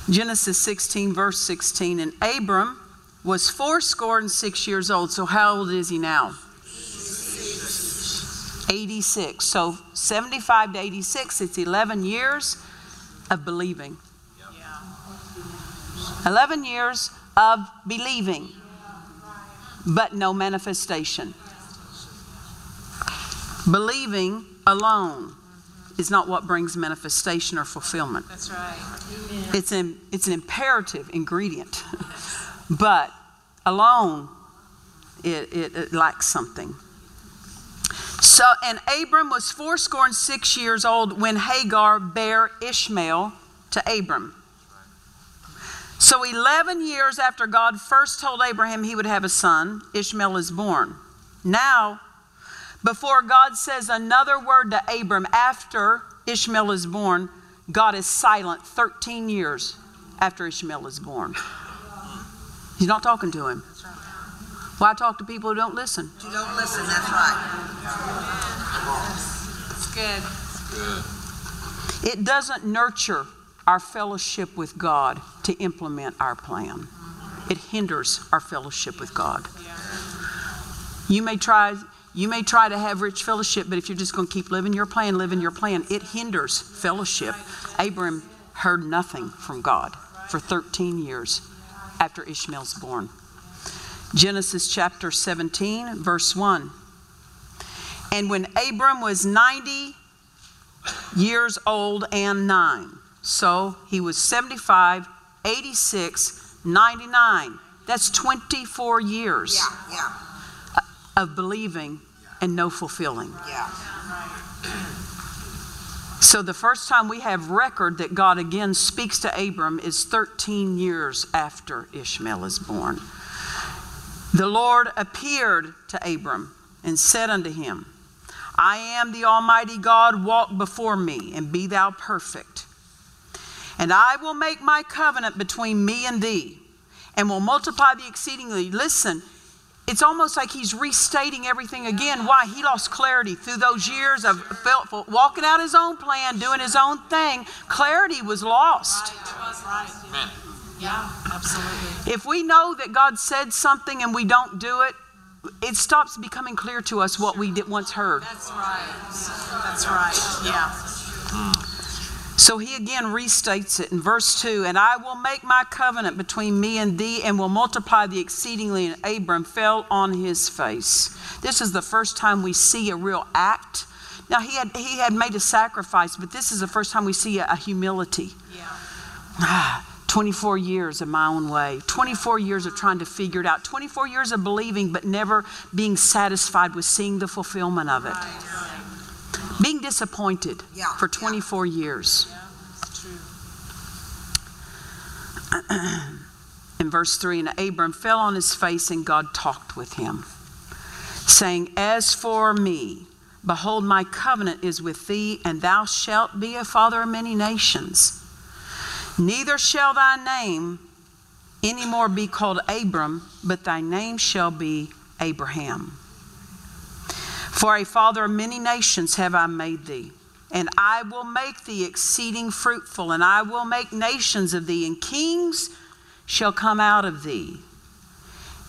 Genesis 16, verse 16. And Abram was fourscore and six years old. So how old is he now? 86. So 75 to 86, it's 11 years of believing. 11 years of believing, but no manifestation. Believing alone is not what brings manifestation or fulfillment. That's right. It's an, it's an imperative ingredient, (laughs) but alone it, it, it lacks something. So, and Abram was fourscore and six years old when Hagar bare Ishmael to Abram. So, 11 years after God first told Abraham he would have a son, Ishmael is born. Now, before God says another word to Abram after Ishmael is born, God is silent 13 years after Ishmael is born. He's not talking to him. Why talk to people who don't listen? You don't listen, that's right. It's good. It doesn't nurture our fellowship with God to implement our plan. It hinders our fellowship with God. You may try you may try to have rich fellowship, but if you're just going to keep living your plan, living your plan, it hinders fellowship. Abram heard nothing from God for 13 years after Ishmael's born. Genesis chapter 17, verse 1. And when Abram was 90 years old and nine, so he was 75, 86, 99. That's 24 years Yeah, yeah, of believing and no fulfilling. yeah. (clears throat) So the first time we have record that God again speaks to Abram is 13 years after Ishmael is born. The Lord appeared to Abram and said unto him, I am the Almighty God, walk before me and be thou perfect. And I will make my covenant between me and thee and will multiply thee exceedingly. Listen, it's almost like he's restating everything again. Why? He lost clarity through those years of felt, walking out his own plan, doing his own thing. Clarity was lost. That's right. Yeah, absolutely. If we know that God said something and we don't do it, it stops becoming clear to us what we did once heard. That's right. That's right. Yeah. Hmm. So he again restates it in verse 2 And I will make my covenant between me and thee, and will multiply thee exceedingly. And Abram fell on his face. This is the first time we see a real act. Now, he had, he had made a sacrifice, but this is the first time we see a, a humility. Yeah. Ah, 24 years of my own way, 24 years of trying to figure it out, 24 years of believing, but never being satisfied with seeing the fulfillment of it. Being disappointed Yeah, for yeah. 24 years. It's true. (clears throat) In verse 3, and Abram fell on his face and God talked with him. saying, As for me, behold, my covenant is with thee, and thou shalt be a father of many nations. Neither shall thy name any more be called Abram, but thy name shall be Abraham. For a father of many nations have I made thee. And I will make thee exceeding fruitful, and I will make nations of thee, and kings shall come out of thee.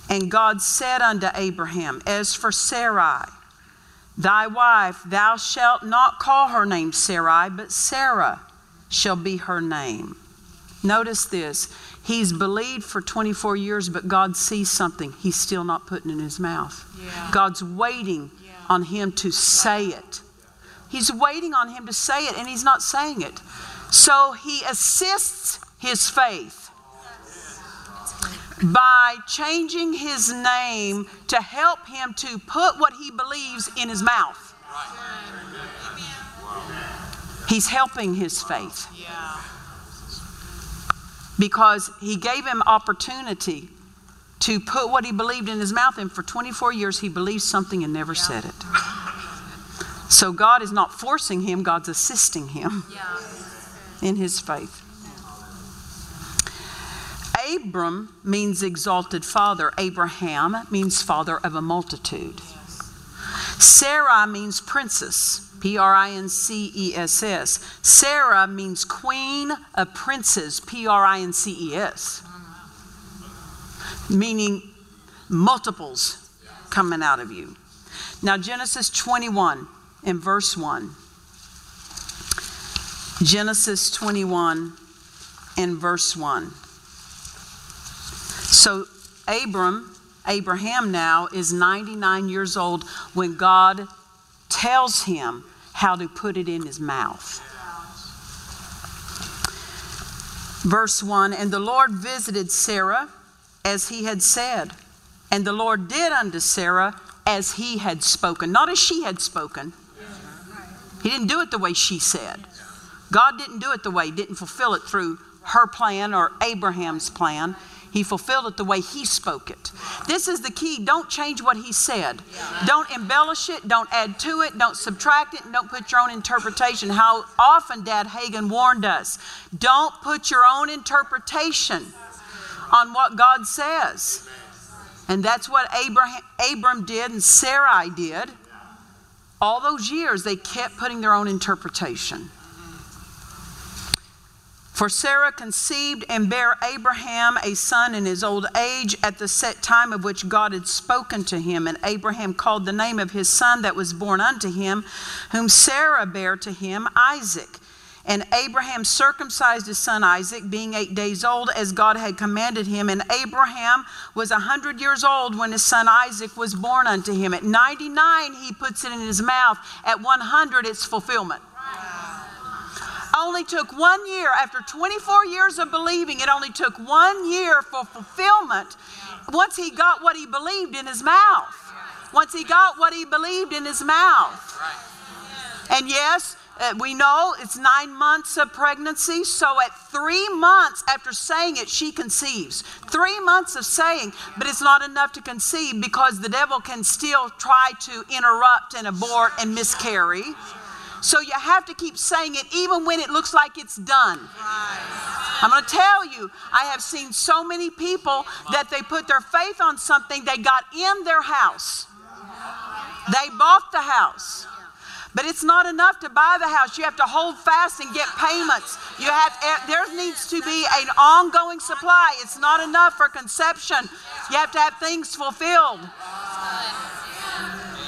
And God said unto Abraham, As for Sarai, thy wife, thou shalt not call her name Sarai, but Sarah shall be her name. Notice this. He's believed for 24 years, but God sees something he's still not putting in his mouth. Yeah. God's waiting. On him to say it. He's waiting on him to say it, and he's not saying it. So he assists his faith by changing his name to help him to put what he believes in his mouth. He's helping his faith. Because he gave him opportunity to put what he believed in his mouth, and for 24 years he believed something and never said it. So God is not forcing him, God's assisting him in his faith. Abram means exalted father. Abraham means father of a multitude. Sarah means princess. P R I N C E S S. Sarah means queen of princes. P R I N C E S. Meaning multiples coming out of you. Now, Genesis 21 in verse 1. Genesis 21 in verse 1. So, Abram, Abraham now, is 99 years old when God tells him how to put it in his mouth. Verse 1 And the Lord visited Sarah as he had said, and the Lord did unto Sarah as he had spoken, not as she had spoken. He didn't do it the way she said. God didn't do it the way, didn't fulfill it through her plan or Abraham's plan. He fulfilled it the way he spoke it. This is the key. Don't change what he said. Don't embellish it. Don't add to it. Don't subtract it. Don't put your own interpretation. How often Dad Hagin warned us don't put your own interpretation on what God says. And that's what Abraham, Abram did and Sarai did. All those years, they kept putting their own interpretation. For Sarah conceived and bare Abraham a son in his old age at the set time of which God had spoken to him. And Abraham called the name of his son that was born unto him, whom Sarah bare to him, Isaac. And Abraham circumcised his son Isaac, being eight days old, as God had commanded him. And Abraham was a hundred years old when his son Isaac was born unto him. At 99, he puts it in his mouth. At 100, it's fulfillment. Only took one year, after 24 years of believing, it only took one year for fulfillment once he got what he believed in his mouth. Once he got what he believed in his mouth. And yes, Uh, we know it's nine months of pregnancy. So at three months after saying it, she conceives. Three months of saying, but it's not enough to conceive because the devil can still try to interrupt and abort and miscarry. So you have to keep saying it even when it looks like it's done. I'm going to tell you, I have seen so many people that they put their faith on something they got in their house. They bought the house. But it's not enough to buy the house. You have to hold fast and get payments. You have eh, there needs to be an ongoing supply. It's not enough for conception. You have to have things fulfilled.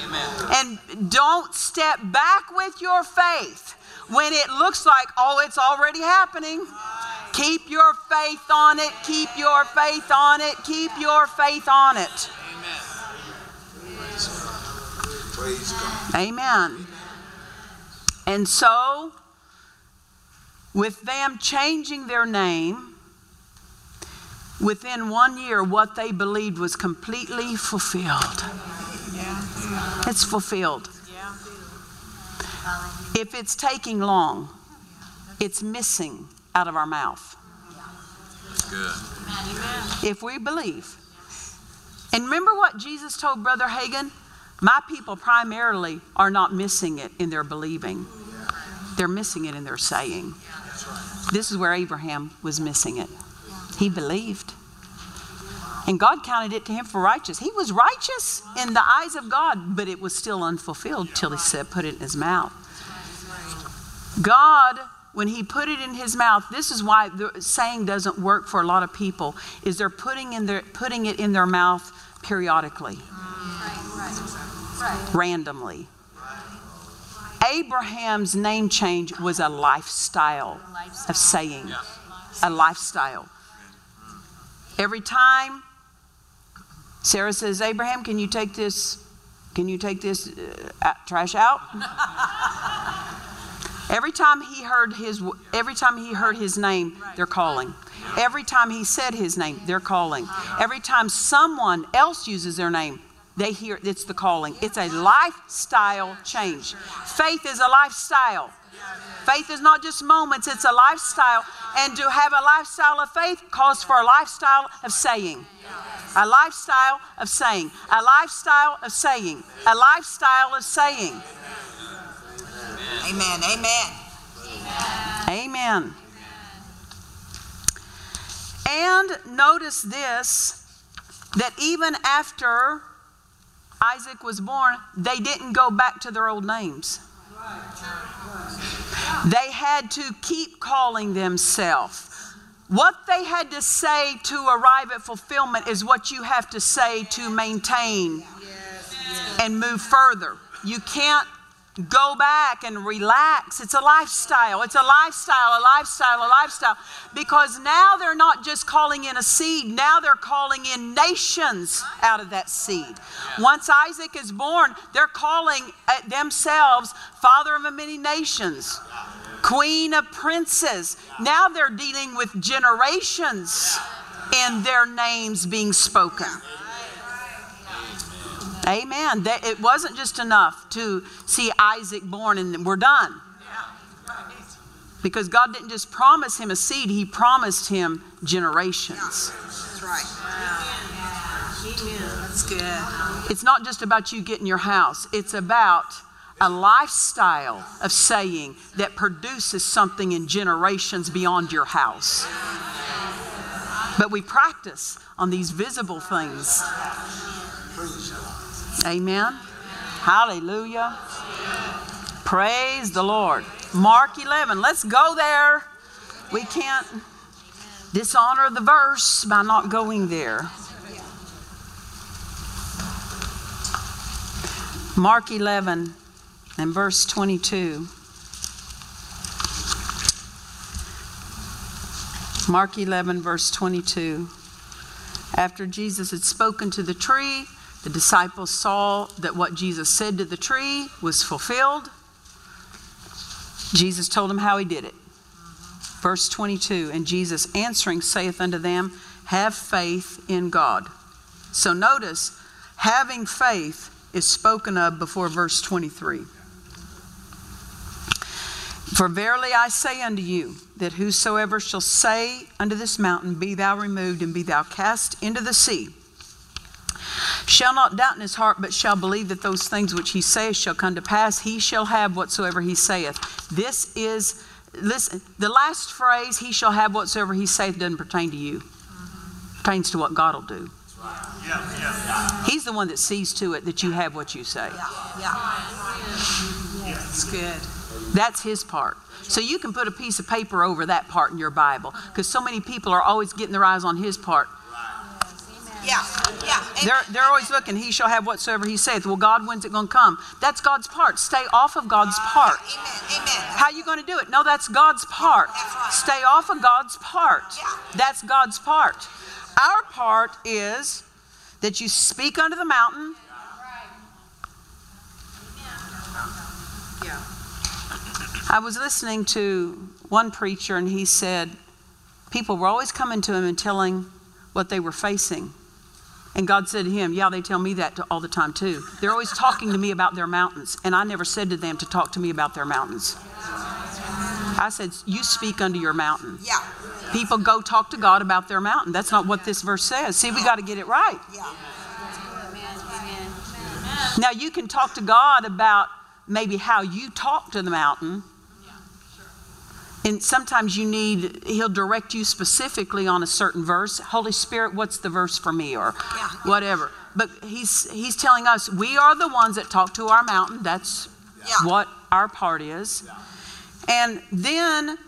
Amen. And don't step back with your faith when it looks like, oh, it's already happening. Keep your faith on it. Keep your faith on it. Keep your faith on it. Amen. Amen. And so, with them changing their name, within one year, what they believed was completely fulfilled. It's fulfilled. If it's taking long, it's missing out of our mouth. Good. If we believe. And remember what Jesus told Brother Hagin? My people primarily are not missing it in their believing, they're missing it in their saying. This is where Abraham was missing it. He believed. And God counted it to him for righteous. He was righteous in the eyes of God, but it was still unfulfilled till he said, put it in his mouth. God, when he put it in his mouth, this is why the saying doesn't work for a lot of people, is they're putting, in their, putting it in their mouth periodically, randomly. Abraham's name change was a lifestyle of saying, a lifestyle. Every time Sarah says, Abraham, can you take this? Can you take this uh, trash out? (laughs) every time he heard his, every time he heard his name, they're calling. Every time he said his name, they're calling. Every time someone else uses their name, they hear it's the calling. It's a lifestyle change. Faith is a lifestyle. Faith is not just moments, it's a lifestyle. And to have a lifestyle of faith calls for a lifestyle of saying. A lifestyle of saying. A lifestyle of saying. A lifestyle of saying. Amen. Amen. Amen. And notice this that even after Isaac was born, they didn't go back to their old names. They had to keep calling themselves. What they had to say to arrive at fulfillment is what you have to say to maintain and move further. You can't go back and relax. It's a lifestyle. It's a lifestyle, a lifestyle, a lifestyle. Because now they're not just calling in a seed, now they're calling in nations out of that seed. Once Isaac is born, they're calling uh, themselves father of many nations, queen of princes. Now they're dealing with generations in their names being spoken. Amen. It wasn't just enough to see Isaac born and we're done. Because God didn't just promise him a seed, He promised him generations. That's right. Amen. That's good. It's not just about you getting your house, it's about a lifestyle of saying that produces something in generations beyond your house. But we practice on these visible things. Amen. Hallelujah. Praise the Lord. Mark 11. Let's go there. We can't dishonor the verse by not going there. Mark 11 and verse 22. Mark 11, verse 22. After Jesus had spoken to the tree, the disciples saw that what Jesus said to the tree was fulfilled. Jesus told them how he did it. Verse 22 And Jesus answering saith unto them, Have faith in God. So notice, having faith is spoken of before verse 23. For verily I say unto you, that whosoever shall say unto this mountain, Be thou removed and be thou cast into the sea, shall not doubt in his heart, but shall believe that those things which he saith shall come to pass, he shall have whatsoever he saith. This is, listen, the last phrase, he shall have whatsoever he saith, doesn't pertain to you. It pertains to what God will do. Yeah, yeah. He's the one that sees to it that you have what you say. Yeah, yeah. That's good. That's his part. So you can put a piece of paper over that part in your Bible because so many people are always getting their eyes on his part. Yeah, yeah. They're, they're always looking, he shall have whatsoever he saith. Well, God, when's it going to come? That's God's part. Stay off of God's part. Amen, amen. How you going to do it? No, that's God's part. Stay off of God's part. Yeah. That's God's part. Our part is that you speak unto the mountain. I was listening to one preacher, and he said people were always coming to him and telling what they were facing. And God said to him, Yeah, they tell me that all the time too. They're always talking to me about their mountains, and I never said to them to talk to me about their mountains. I said, You speak unto your mountain. Yeah. People go talk to God about their mountain. That's not what this verse says. See, we got to get it right. Yeah. Now, you can talk to God about maybe how you talk to the mountain. And sometimes you need, He'll direct you specifically on a certain verse. Holy Spirit, what's the verse for me? Or whatever. But He's, he's telling us we are the ones that talk to our mountain. That's Yeah. what our part is. And then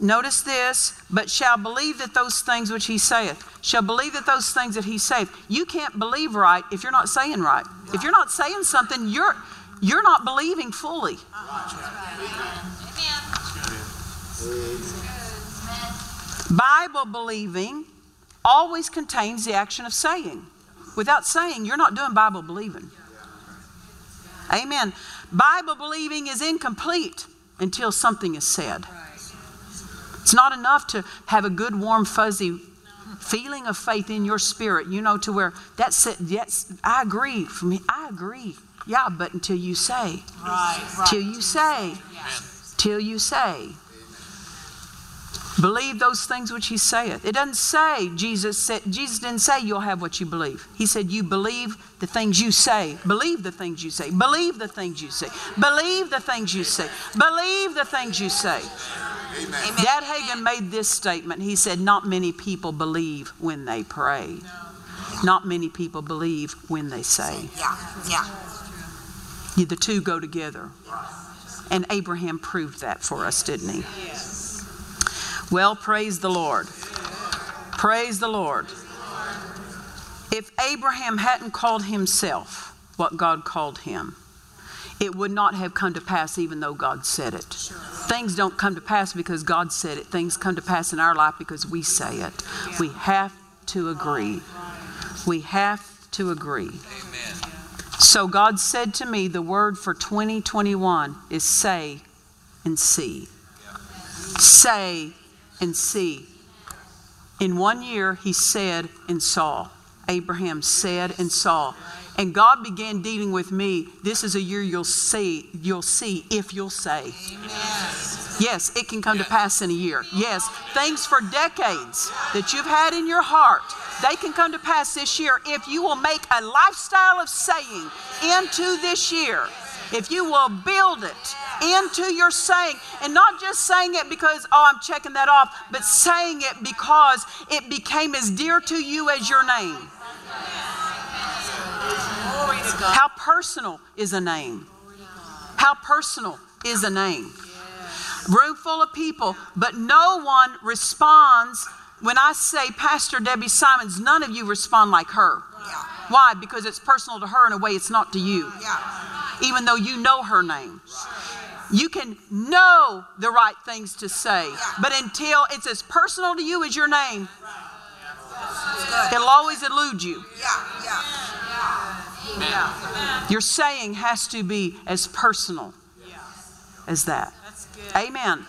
Notice this, but shall believe that those things which he saith, shall believe that those things that he saith. You can't believe right if you're not saying right. If you're not saying something, you're you're not believing fully. Uh-huh. Bible believing always contains the action of saying. Without saying, you're not doing Bible believing. Amen. Bible believing is incomplete until something is said. It's not enough to have a good, warm, fuzzy feeling of faith in your spirit, you know, to where that's it. Yes, I agree. For me, I agree. Yeah, but until you say, Right, till you say, till you say. Believe those things which he saith. It doesn't say Jesus said Jesus didn't say you'll have what you believe. He said you believe the things you say. Believe the things you say. Believe the things you say. Believe the things you say. Believe the things you say. Dad Hagin made this statement. He said, Not many people believe when they pray. Not many people believe when they say. Yeah, yeah. The two go together. And Abraham proved that for us, didn't he? Well, praise the Lord. Praise the Lord. If Abraham hadn't called himself what God called him, it would not have come to pass even though God said it. Things don't come to pass because God said it. Things come to pass in our life because we say it. We have to agree. We have to agree. So God said to me, the word for 2021 is say and see. Say and see. In one year, he said and saw. Abraham said and saw. And God began dealing with me. This is a year you'll see, you'll see if you'll say. Yes, it can come to pass in a year. Yes, things for decades that you've had in your heart, they can come to pass this year if you will make a lifestyle of saying into this year. If you will build it into your saying and not just saying it because, oh, I'm checking that off, but saying it because it became as dear to you as your name. How personal is a name? How personal is a name? Room full of people, but no one responds. When I say Pastor Debbie Simons, none of you respond like her. Why? Because it's personal to her in a way it's not to you. Even though you know her name. You can know the right things to say, but until it's as personal to you as your name, it'll always elude you. Yeah, yeah. Your saying has to be as personal as that. Amen.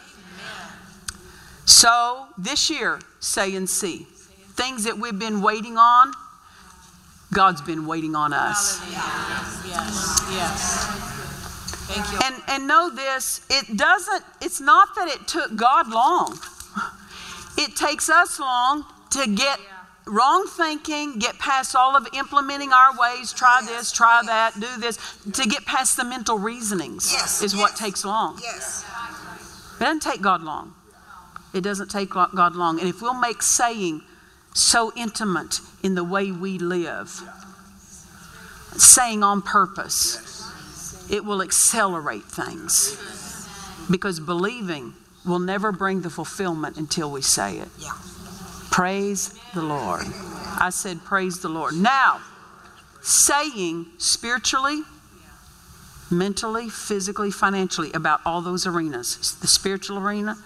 So this year, say and see. Things that we've been waiting on, God's been waiting on us. Yes, yes. Thank you. And and know this, it doesn't it's not that it took God long. It takes us long to get wrong thinking, get past all of implementing our ways, try this, try that, do this, to get past the mental reasonings Yes, is what takes long. Yes. It doesn't take God long. It doesn't take God long. And if we'll make saying so intimate in the way we live, saying on purpose, it will accelerate things. Because believing will never bring the fulfillment until we say it. Praise the Lord. I said, Praise the Lord. Now, saying spiritually, mentally, physically, financially about all those arenas the spiritual arena,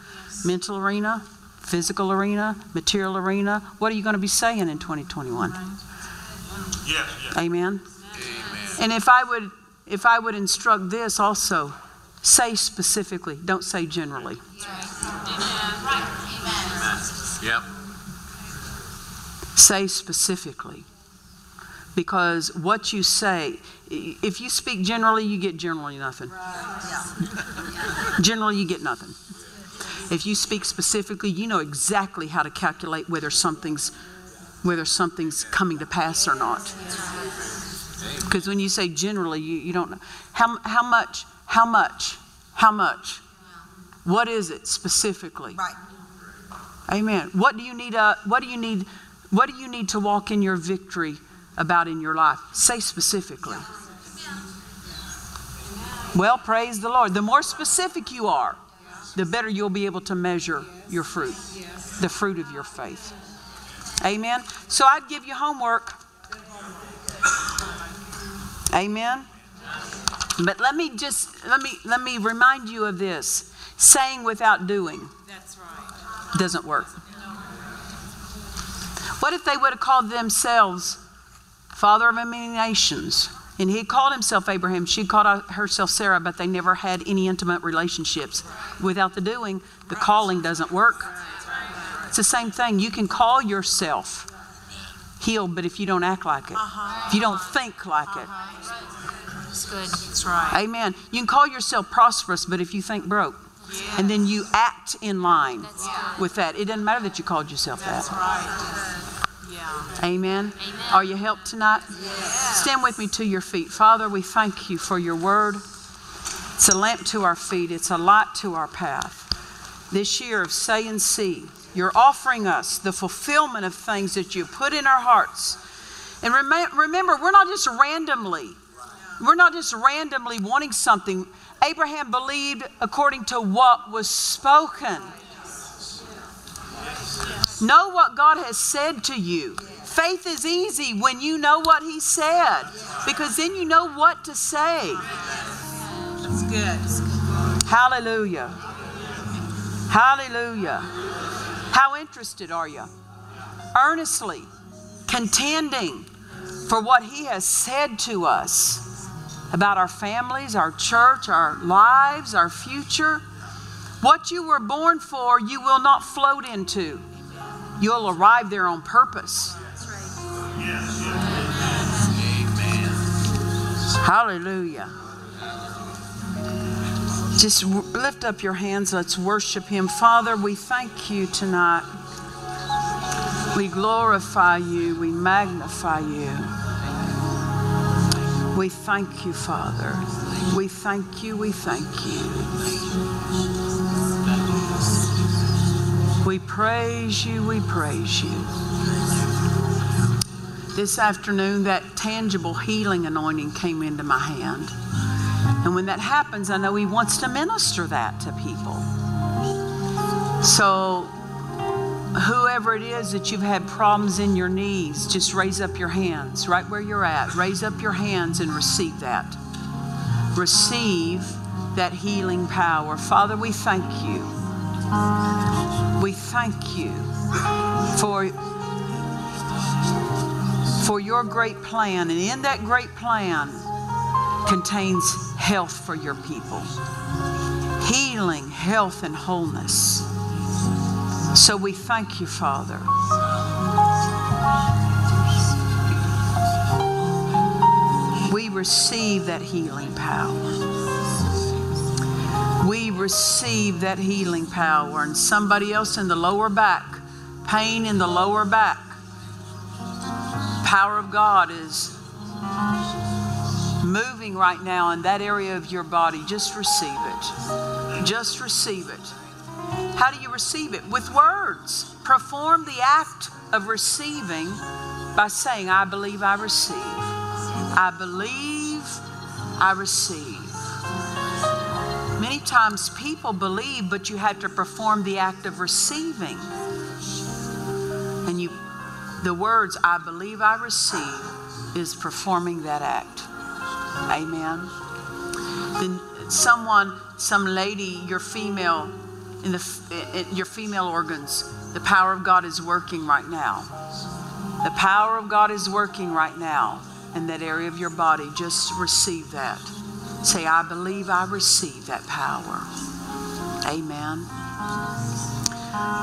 mental arena, physical arena, material arena. What are you going to be saying in 2021? Yes, yes. Amen. And if I would if I would instruct this also, say specifically, don't say generally. Yep. Say specifically. Because what you say, if you speak generally, you get generally nothing. Generally, you get nothing. If you speak specifically, you know exactly how to calculate whether something's whether something's coming to pass or not. Because when you say generally, you, you don't know. How, how much? How much? How much? What is it specifically? Right. Amen. What do you need? Uh, what do you need? What do you need to walk in your victory about in your life? Say specifically. Well, praise the Lord. The more specific you are, the better you'll be able to measure your fruit, the fruit of your faith. Amen. So I'd give you homework. Amen. But let me just let me let me remind you of this. Saying without doing doesn't work. What if they would have called themselves father of many nations? And he called himself Abraham. She called herself Sarah, but they never had any intimate relationships. Without the doing, the calling doesn't work. It's the same thing. You can call yourself healed, but if you don't act like it, if you don't think like it, That's good. That's right. amen. You can call yourself prosperous, but if you think broke, and then you act in line with that, it doesn't matter that you called yourself that. That's right. Yeah. Amen. Are you helped tonight? Stand with me to your feet. Father, we thank you for your word. It's a lamp to our feet, it's a light to our path. This year of say and see, you're offering us the fulfillment of things that you put in our hearts. And rem- remember, we're not just randomly, we're not just randomly wanting something. Abraham believed according to what was spoken. Know what God has said to you. Faith is easy when you know what He said, because then you know what to say. That's good. Hallelujah. Hallelujah. How interested are you? Earnestly contending for what He has said to us about our families, our church, our lives, our future. What you were born for, you will not float into. You'll arrive there on purpose. Hallelujah. Just lift up your hands. Let's worship Him. Father, we thank you tonight. We glorify you. We magnify you. We thank you, Father. We thank you. We thank you. We praise you. We praise you. This afternoon, that tangible healing anointing came into my hand. And when that happens, I know He wants to minister that to people. So, whoever it is that you've had problems in your knees, just raise up your hands right where you're at. Raise up your hands and receive that. Receive that healing power. Father, we thank you. We thank you for for your great plan. And in that great plan contains health for your people healing, health, and wholeness. So we thank you, Father. We receive that healing power. We receive that healing power. And somebody else in the lower back, pain in the lower back, power of God is moving right now in that area of your body. Just receive it. Just receive it. How do you receive it? With words. Perform the act of receiving by saying, I believe I receive. I believe I receive. Many times people believe, but you have to perform the act of receiving. The words I believe I receive is performing that act. Amen. Then someone, some lady, your female, in the in your female organs, the power of God is working right now. The power of God is working right now in that area of your body. Just receive that. Say, I believe I receive that power. Amen.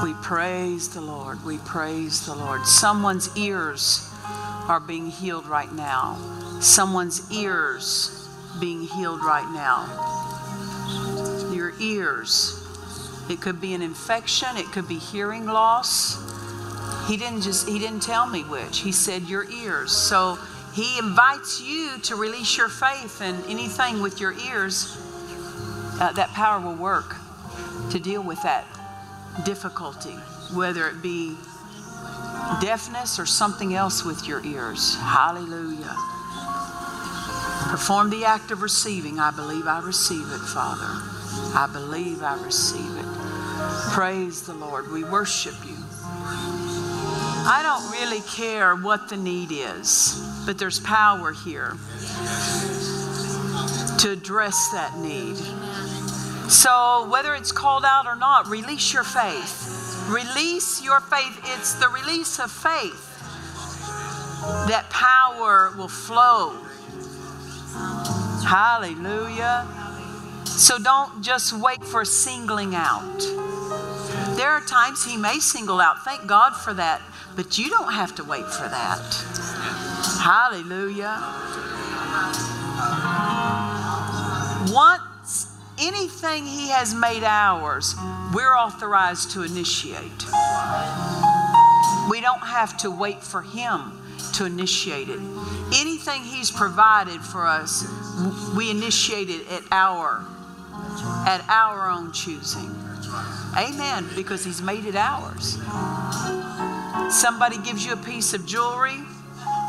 We praise the Lord. We praise the Lord. Someone's ears are being healed right now. Someone's ears being healed right now. Your ears. It could be an infection, it could be hearing loss. He didn't just he didn't tell me which. He said your ears. So He invites you to release your faith and anything with your ears, uh, that power will work to deal with that difficulty, whether it be deafness or something else with your ears. Hallelujah. Perform the act of receiving. I believe I receive it, Father. I believe I receive it. Praise the Lord. We worship you. I don't really care what the need is, but there's power here to address that need. So, whether it's called out or not, release your faith. Release your faith. It's the release of faith that power will flow. Hallelujah. So, don't just wait for singling out. There are times He may single out. Thank God for that. But you don't have to wait for that. Hallelujah. Once anything He has made ours, we're authorized to initiate. We don't have to wait for Him to initiate it. Anything He's provided for us, we initiate it at our at our own choosing. Amen. Because He's made it ours. Somebody gives you a piece of jewelry,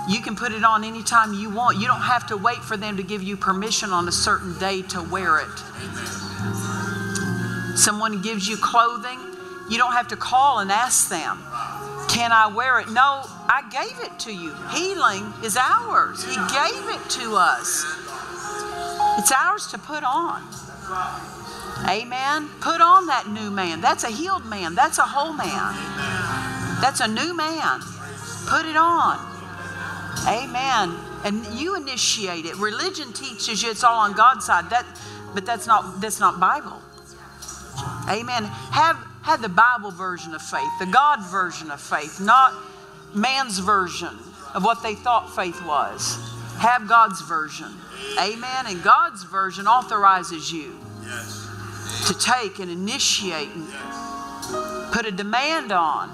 you can put it on anytime you want. You don't have to wait for them to give you permission on a certain day to wear it. Someone gives you clothing, you don't have to call and ask them, Can I wear it? No, I gave it to you. Healing is ours, He gave it to us. It's ours to put on. Amen. Put on that new man. That's a healed man. That's a whole man. That's a new man. Put it on. Amen. And you initiate it. Religion teaches you it's all on God's side. That, but that's not that's not Bible. Amen. Have have the Bible version of faith, the God version of faith, not man's version of what they thought faith was. Have God's version. Amen. And God's version authorizes you to take and initiate and put a demand on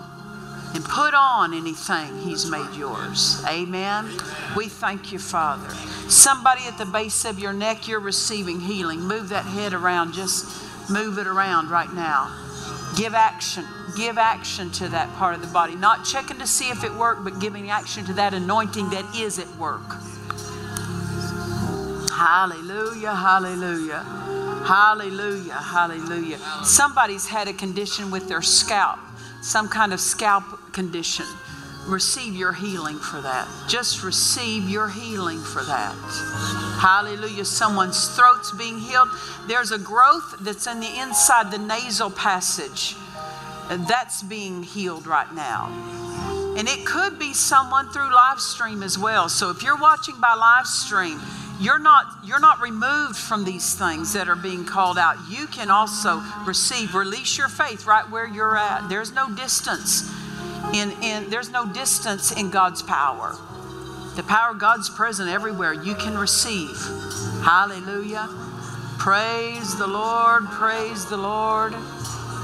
and put on anything He's made yours. Amen. We thank you, Father. Somebody at the base of your neck, you're receiving healing. Move that head around. Just move it around right now. Give action. Give action to that part of the body. Not checking to see if it worked, but giving action to that anointing that is at work. Hallelujah, hallelujah. Hallelujah, hallelujah. Somebody's had a condition with their scalp, some kind of scalp condition. Receive your healing for that. Just receive your healing for that. Hallelujah. Someone's throat's being healed. There's a growth that's in the inside the nasal passage. That's being healed right now. And it could be someone through live stream as well. So if you're watching by live stream, you're not you're not removed from these things that are being called out. You can also receive release your faith right where you're at. There's no distance in, in there's no distance in god's power. The power of god's present everywhere. You can receive. Hallelujah. Praise the lord praise the lord.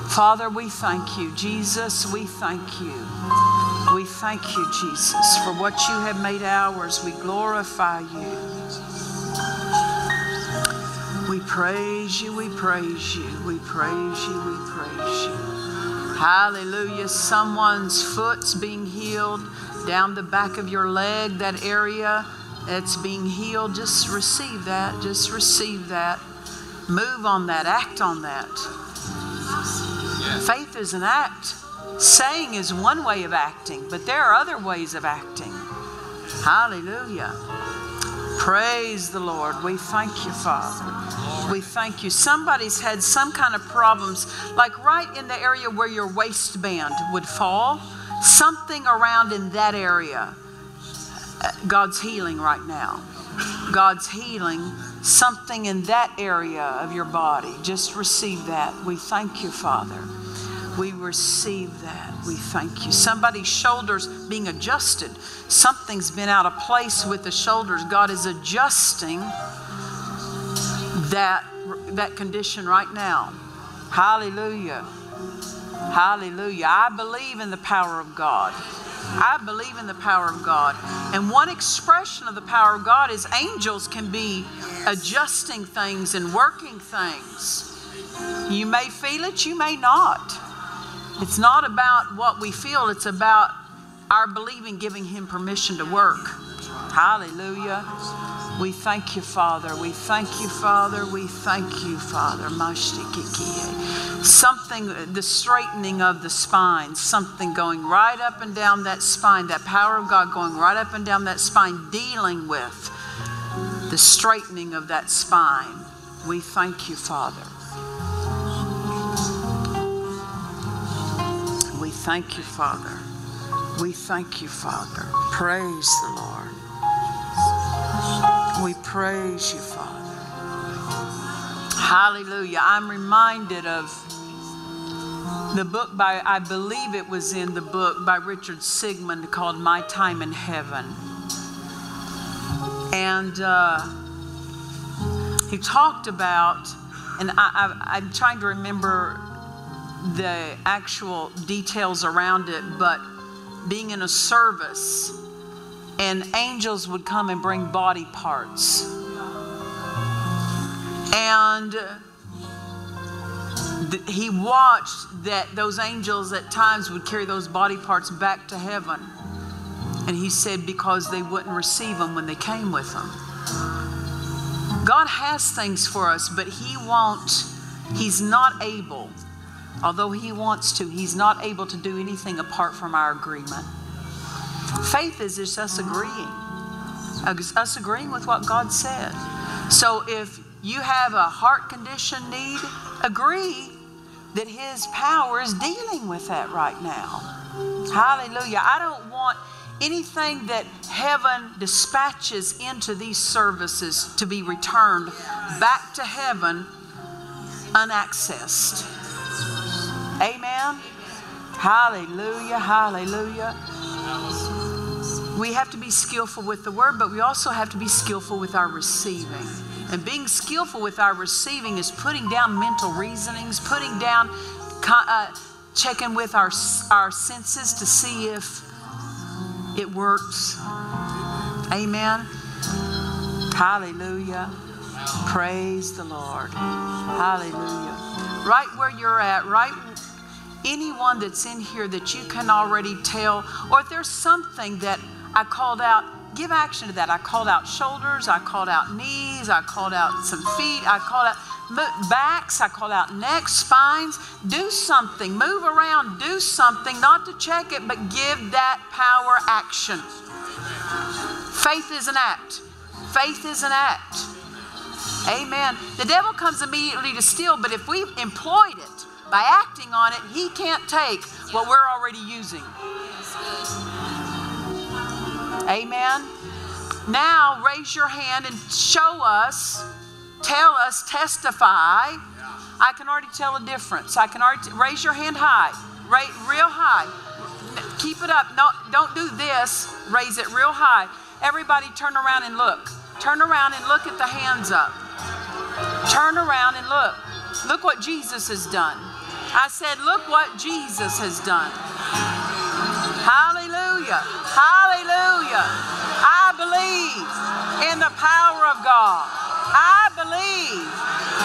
Father we thank you. Jesus we thank you. We thank you jesus for what you have made ours. We glorify you we praise you, we praise you, we praise you, we praise you. Hallelujah. Someone's foot's being healed down the back of your leg, that area that's being healed. Just receive that. Just receive that. Move on that. Act on that. Faith is an act. Saying is one way of acting, but there are other ways of acting. Hallelujah. Praise the Lord. We thank you, Father. We thank you. Somebody's had some kind of problems, like right in the area where your waistband would fall, something around in that area. God's healing right now. God's healing something in that area of your body. Just receive that. We thank you, Father. We receive that. We thank you. Somebody's shoulders being adjusted. Something's been out of place with the shoulders. God is adjusting that, that condition right now. Hallelujah. Hallelujah. I believe in the power of God. I believe in the power of God. And one expression of the power of God is angels can be adjusting things and working things. You may feel it, you may not. It's not about what we feel, it's about our believing giving Him permission to work. Hallelujah. We thank you, Father. We thank you, Father. We thank you, Father. Something, the straightening of the spine, something going right up and down that spine, that power of God going right up and down that spine, dealing with the straightening of that spine. We thank you, Father. Thank you, Father. We thank you, Father. Praise the Lord. We praise you, Father. Hallelujah. I'm reminded of the book by, I believe it was in the book by Richard Sigmund called My Time in Heaven. And uh, he talked about, and I, I, I'm trying to remember the actual details around it, but being in a service and angels would come and bring body parts. And he watched that those angels at times would carry those body parts back to heaven. And he said, because they wouldn't receive them when they came with them. God has things for us, but He won't, He's not able, although He wants to, He's not able to do anything apart from our agreement. Faith is just us agreeing, us agreeing with what God said. So if you have a heart condition need, agree that His power is dealing with that right now. Hallelujah. I don't want anything that heaven dispatches into these services to be returned back to heaven unaccessed. Amen. Hallelujah. Hallelujah. We have to be skillful with the word, but we also have to be skillful with our receiving. And being skillful with our receiving is putting down mental reasonings, putting down, uh, checking with our, our senses to see if it works. Amen. Hallelujah. Praise the Lord. Hallelujah. Right where you're at, right anyone that's in here that you can already tell, or if there's something that I called out, give action to that. I called out shoulders, I called out knees, I called out some feet, I called out backs, I called out necks, spines. Do something, move around, do something, not to check it, but give that power action. Faith is an act. Faith is an act. Amen. The devil comes immediately to steal, but if we've employed it by acting on it, he can't take what we're already using. Amen. Now raise your hand and show us, tell us, testify. I can already tell a difference. I can already t- raise your hand high, right, real high. Keep it up. No, don't do this. Raise it real high. Everybody, turn around and look. Turn around and look at the hands up. Turn around and look. Look what Jesus has done. I said, look what Jesus has done. Hallelujah. Hallelujah. I believe in the power of God. I believe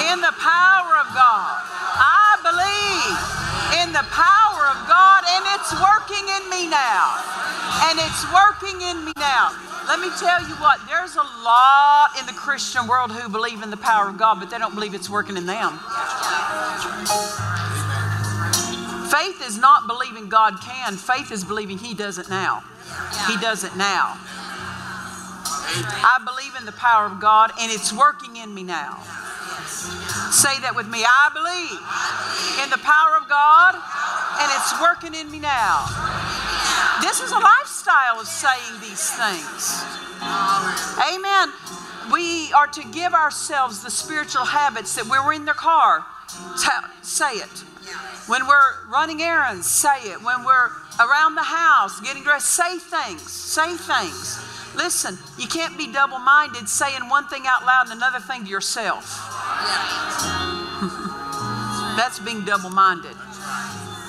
in the power of God. I believe in the power of God, and it's working in me now. And it's working in me now. Let me tell you what, there's a lot in the Christian world who believe in the power of God, but they don't believe it's working in them. Faith is not believing God can, faith is believing He does it now. He does it now. I believe in the power of God and it's working in me now. Say that with me. I believe in the power of God and it's working in me now. This is a lifestyle of saying these things. Amen. We are to give ourselves the spiritual habits that we're in the car, say it. When we're running errands, say it. When we're around the house, getting dressed, say things. Say things. Listen, you can't be double minded saying one thing out loud and another thing to yourself. (laughs) That's being double minded.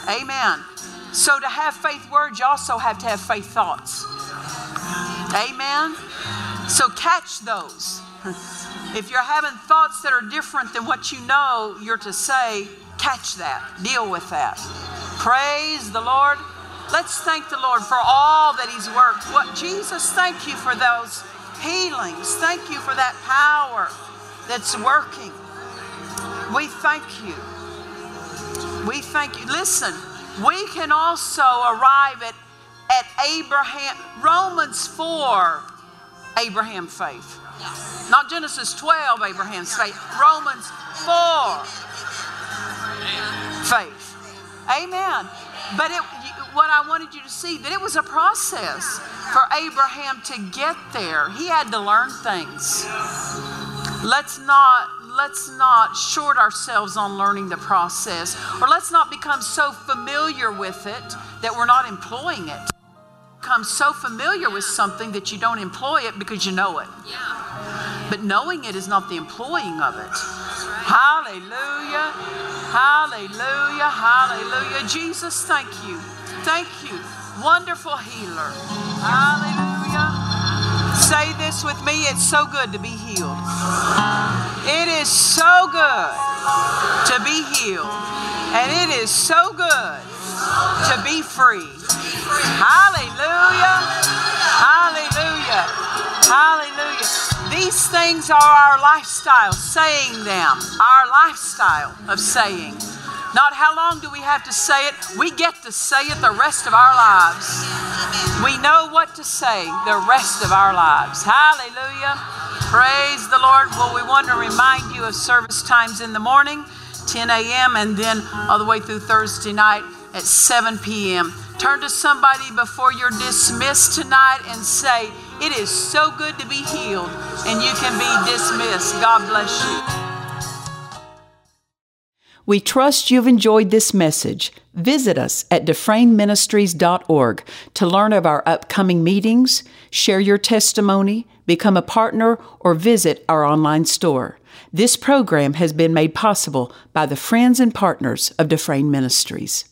Amen. So, to have faith words, you also have to have faith thoughts. Amen. So, catch those. (laughs) If you're having thoughts that are different than what you know you're to say, catch that. Deal with that. Praise the Lord. Let's thank the Lord for all that He's worked. What Jesus, thank you for those healings. Thank you for that power that's working. We thank you. We thank you. Listen, we can also arrive at, at Abraham, Romans 4, Abraham faith. Not Genesis 12, Abraham's faith. Romans 4, faith. Amen. But it, what I wanted you to see that it was a process for Abraham to get there. He had to learn things. Let's not let's not short ourselves on learning the process or let's not become so familiar with it that we're not employing it. Become so familiar with something that you don't employ it because you know it. Yeah. But knowing it is not the employing of it. Hallelujah. Hallelujah. Hallelujah. Jesus, thank you. Thank you. Wonderful healer. Hallelujah. Say this with me it's so good to be healed. It is so good to be healed. And it is so good to be free. Hallelujah. Hallelujah. Hallelujah. These things are our lifestyle, saying them, our lifestyle of saying. Not how long do we have to say it, we get to say it the rest of our lives. We know what to say the rest of our lives. Hallelujah. Praise the Lord. Well, we want to remind you of service times in the morning, 10 a.m., and then all the way through Thursday night at 7 p.m. Turn to somebody before you're dismissed tonight and say, It is so good to be healed, and you can be dismissed. God bless you. We trust you've enjoyed this message. Visit us at dufresneministries.org to learn of our upcoming meetings, share your testimony, become a partner, or visit our online store. This program has been made possible by the friends and partners of Dufresne Ministries.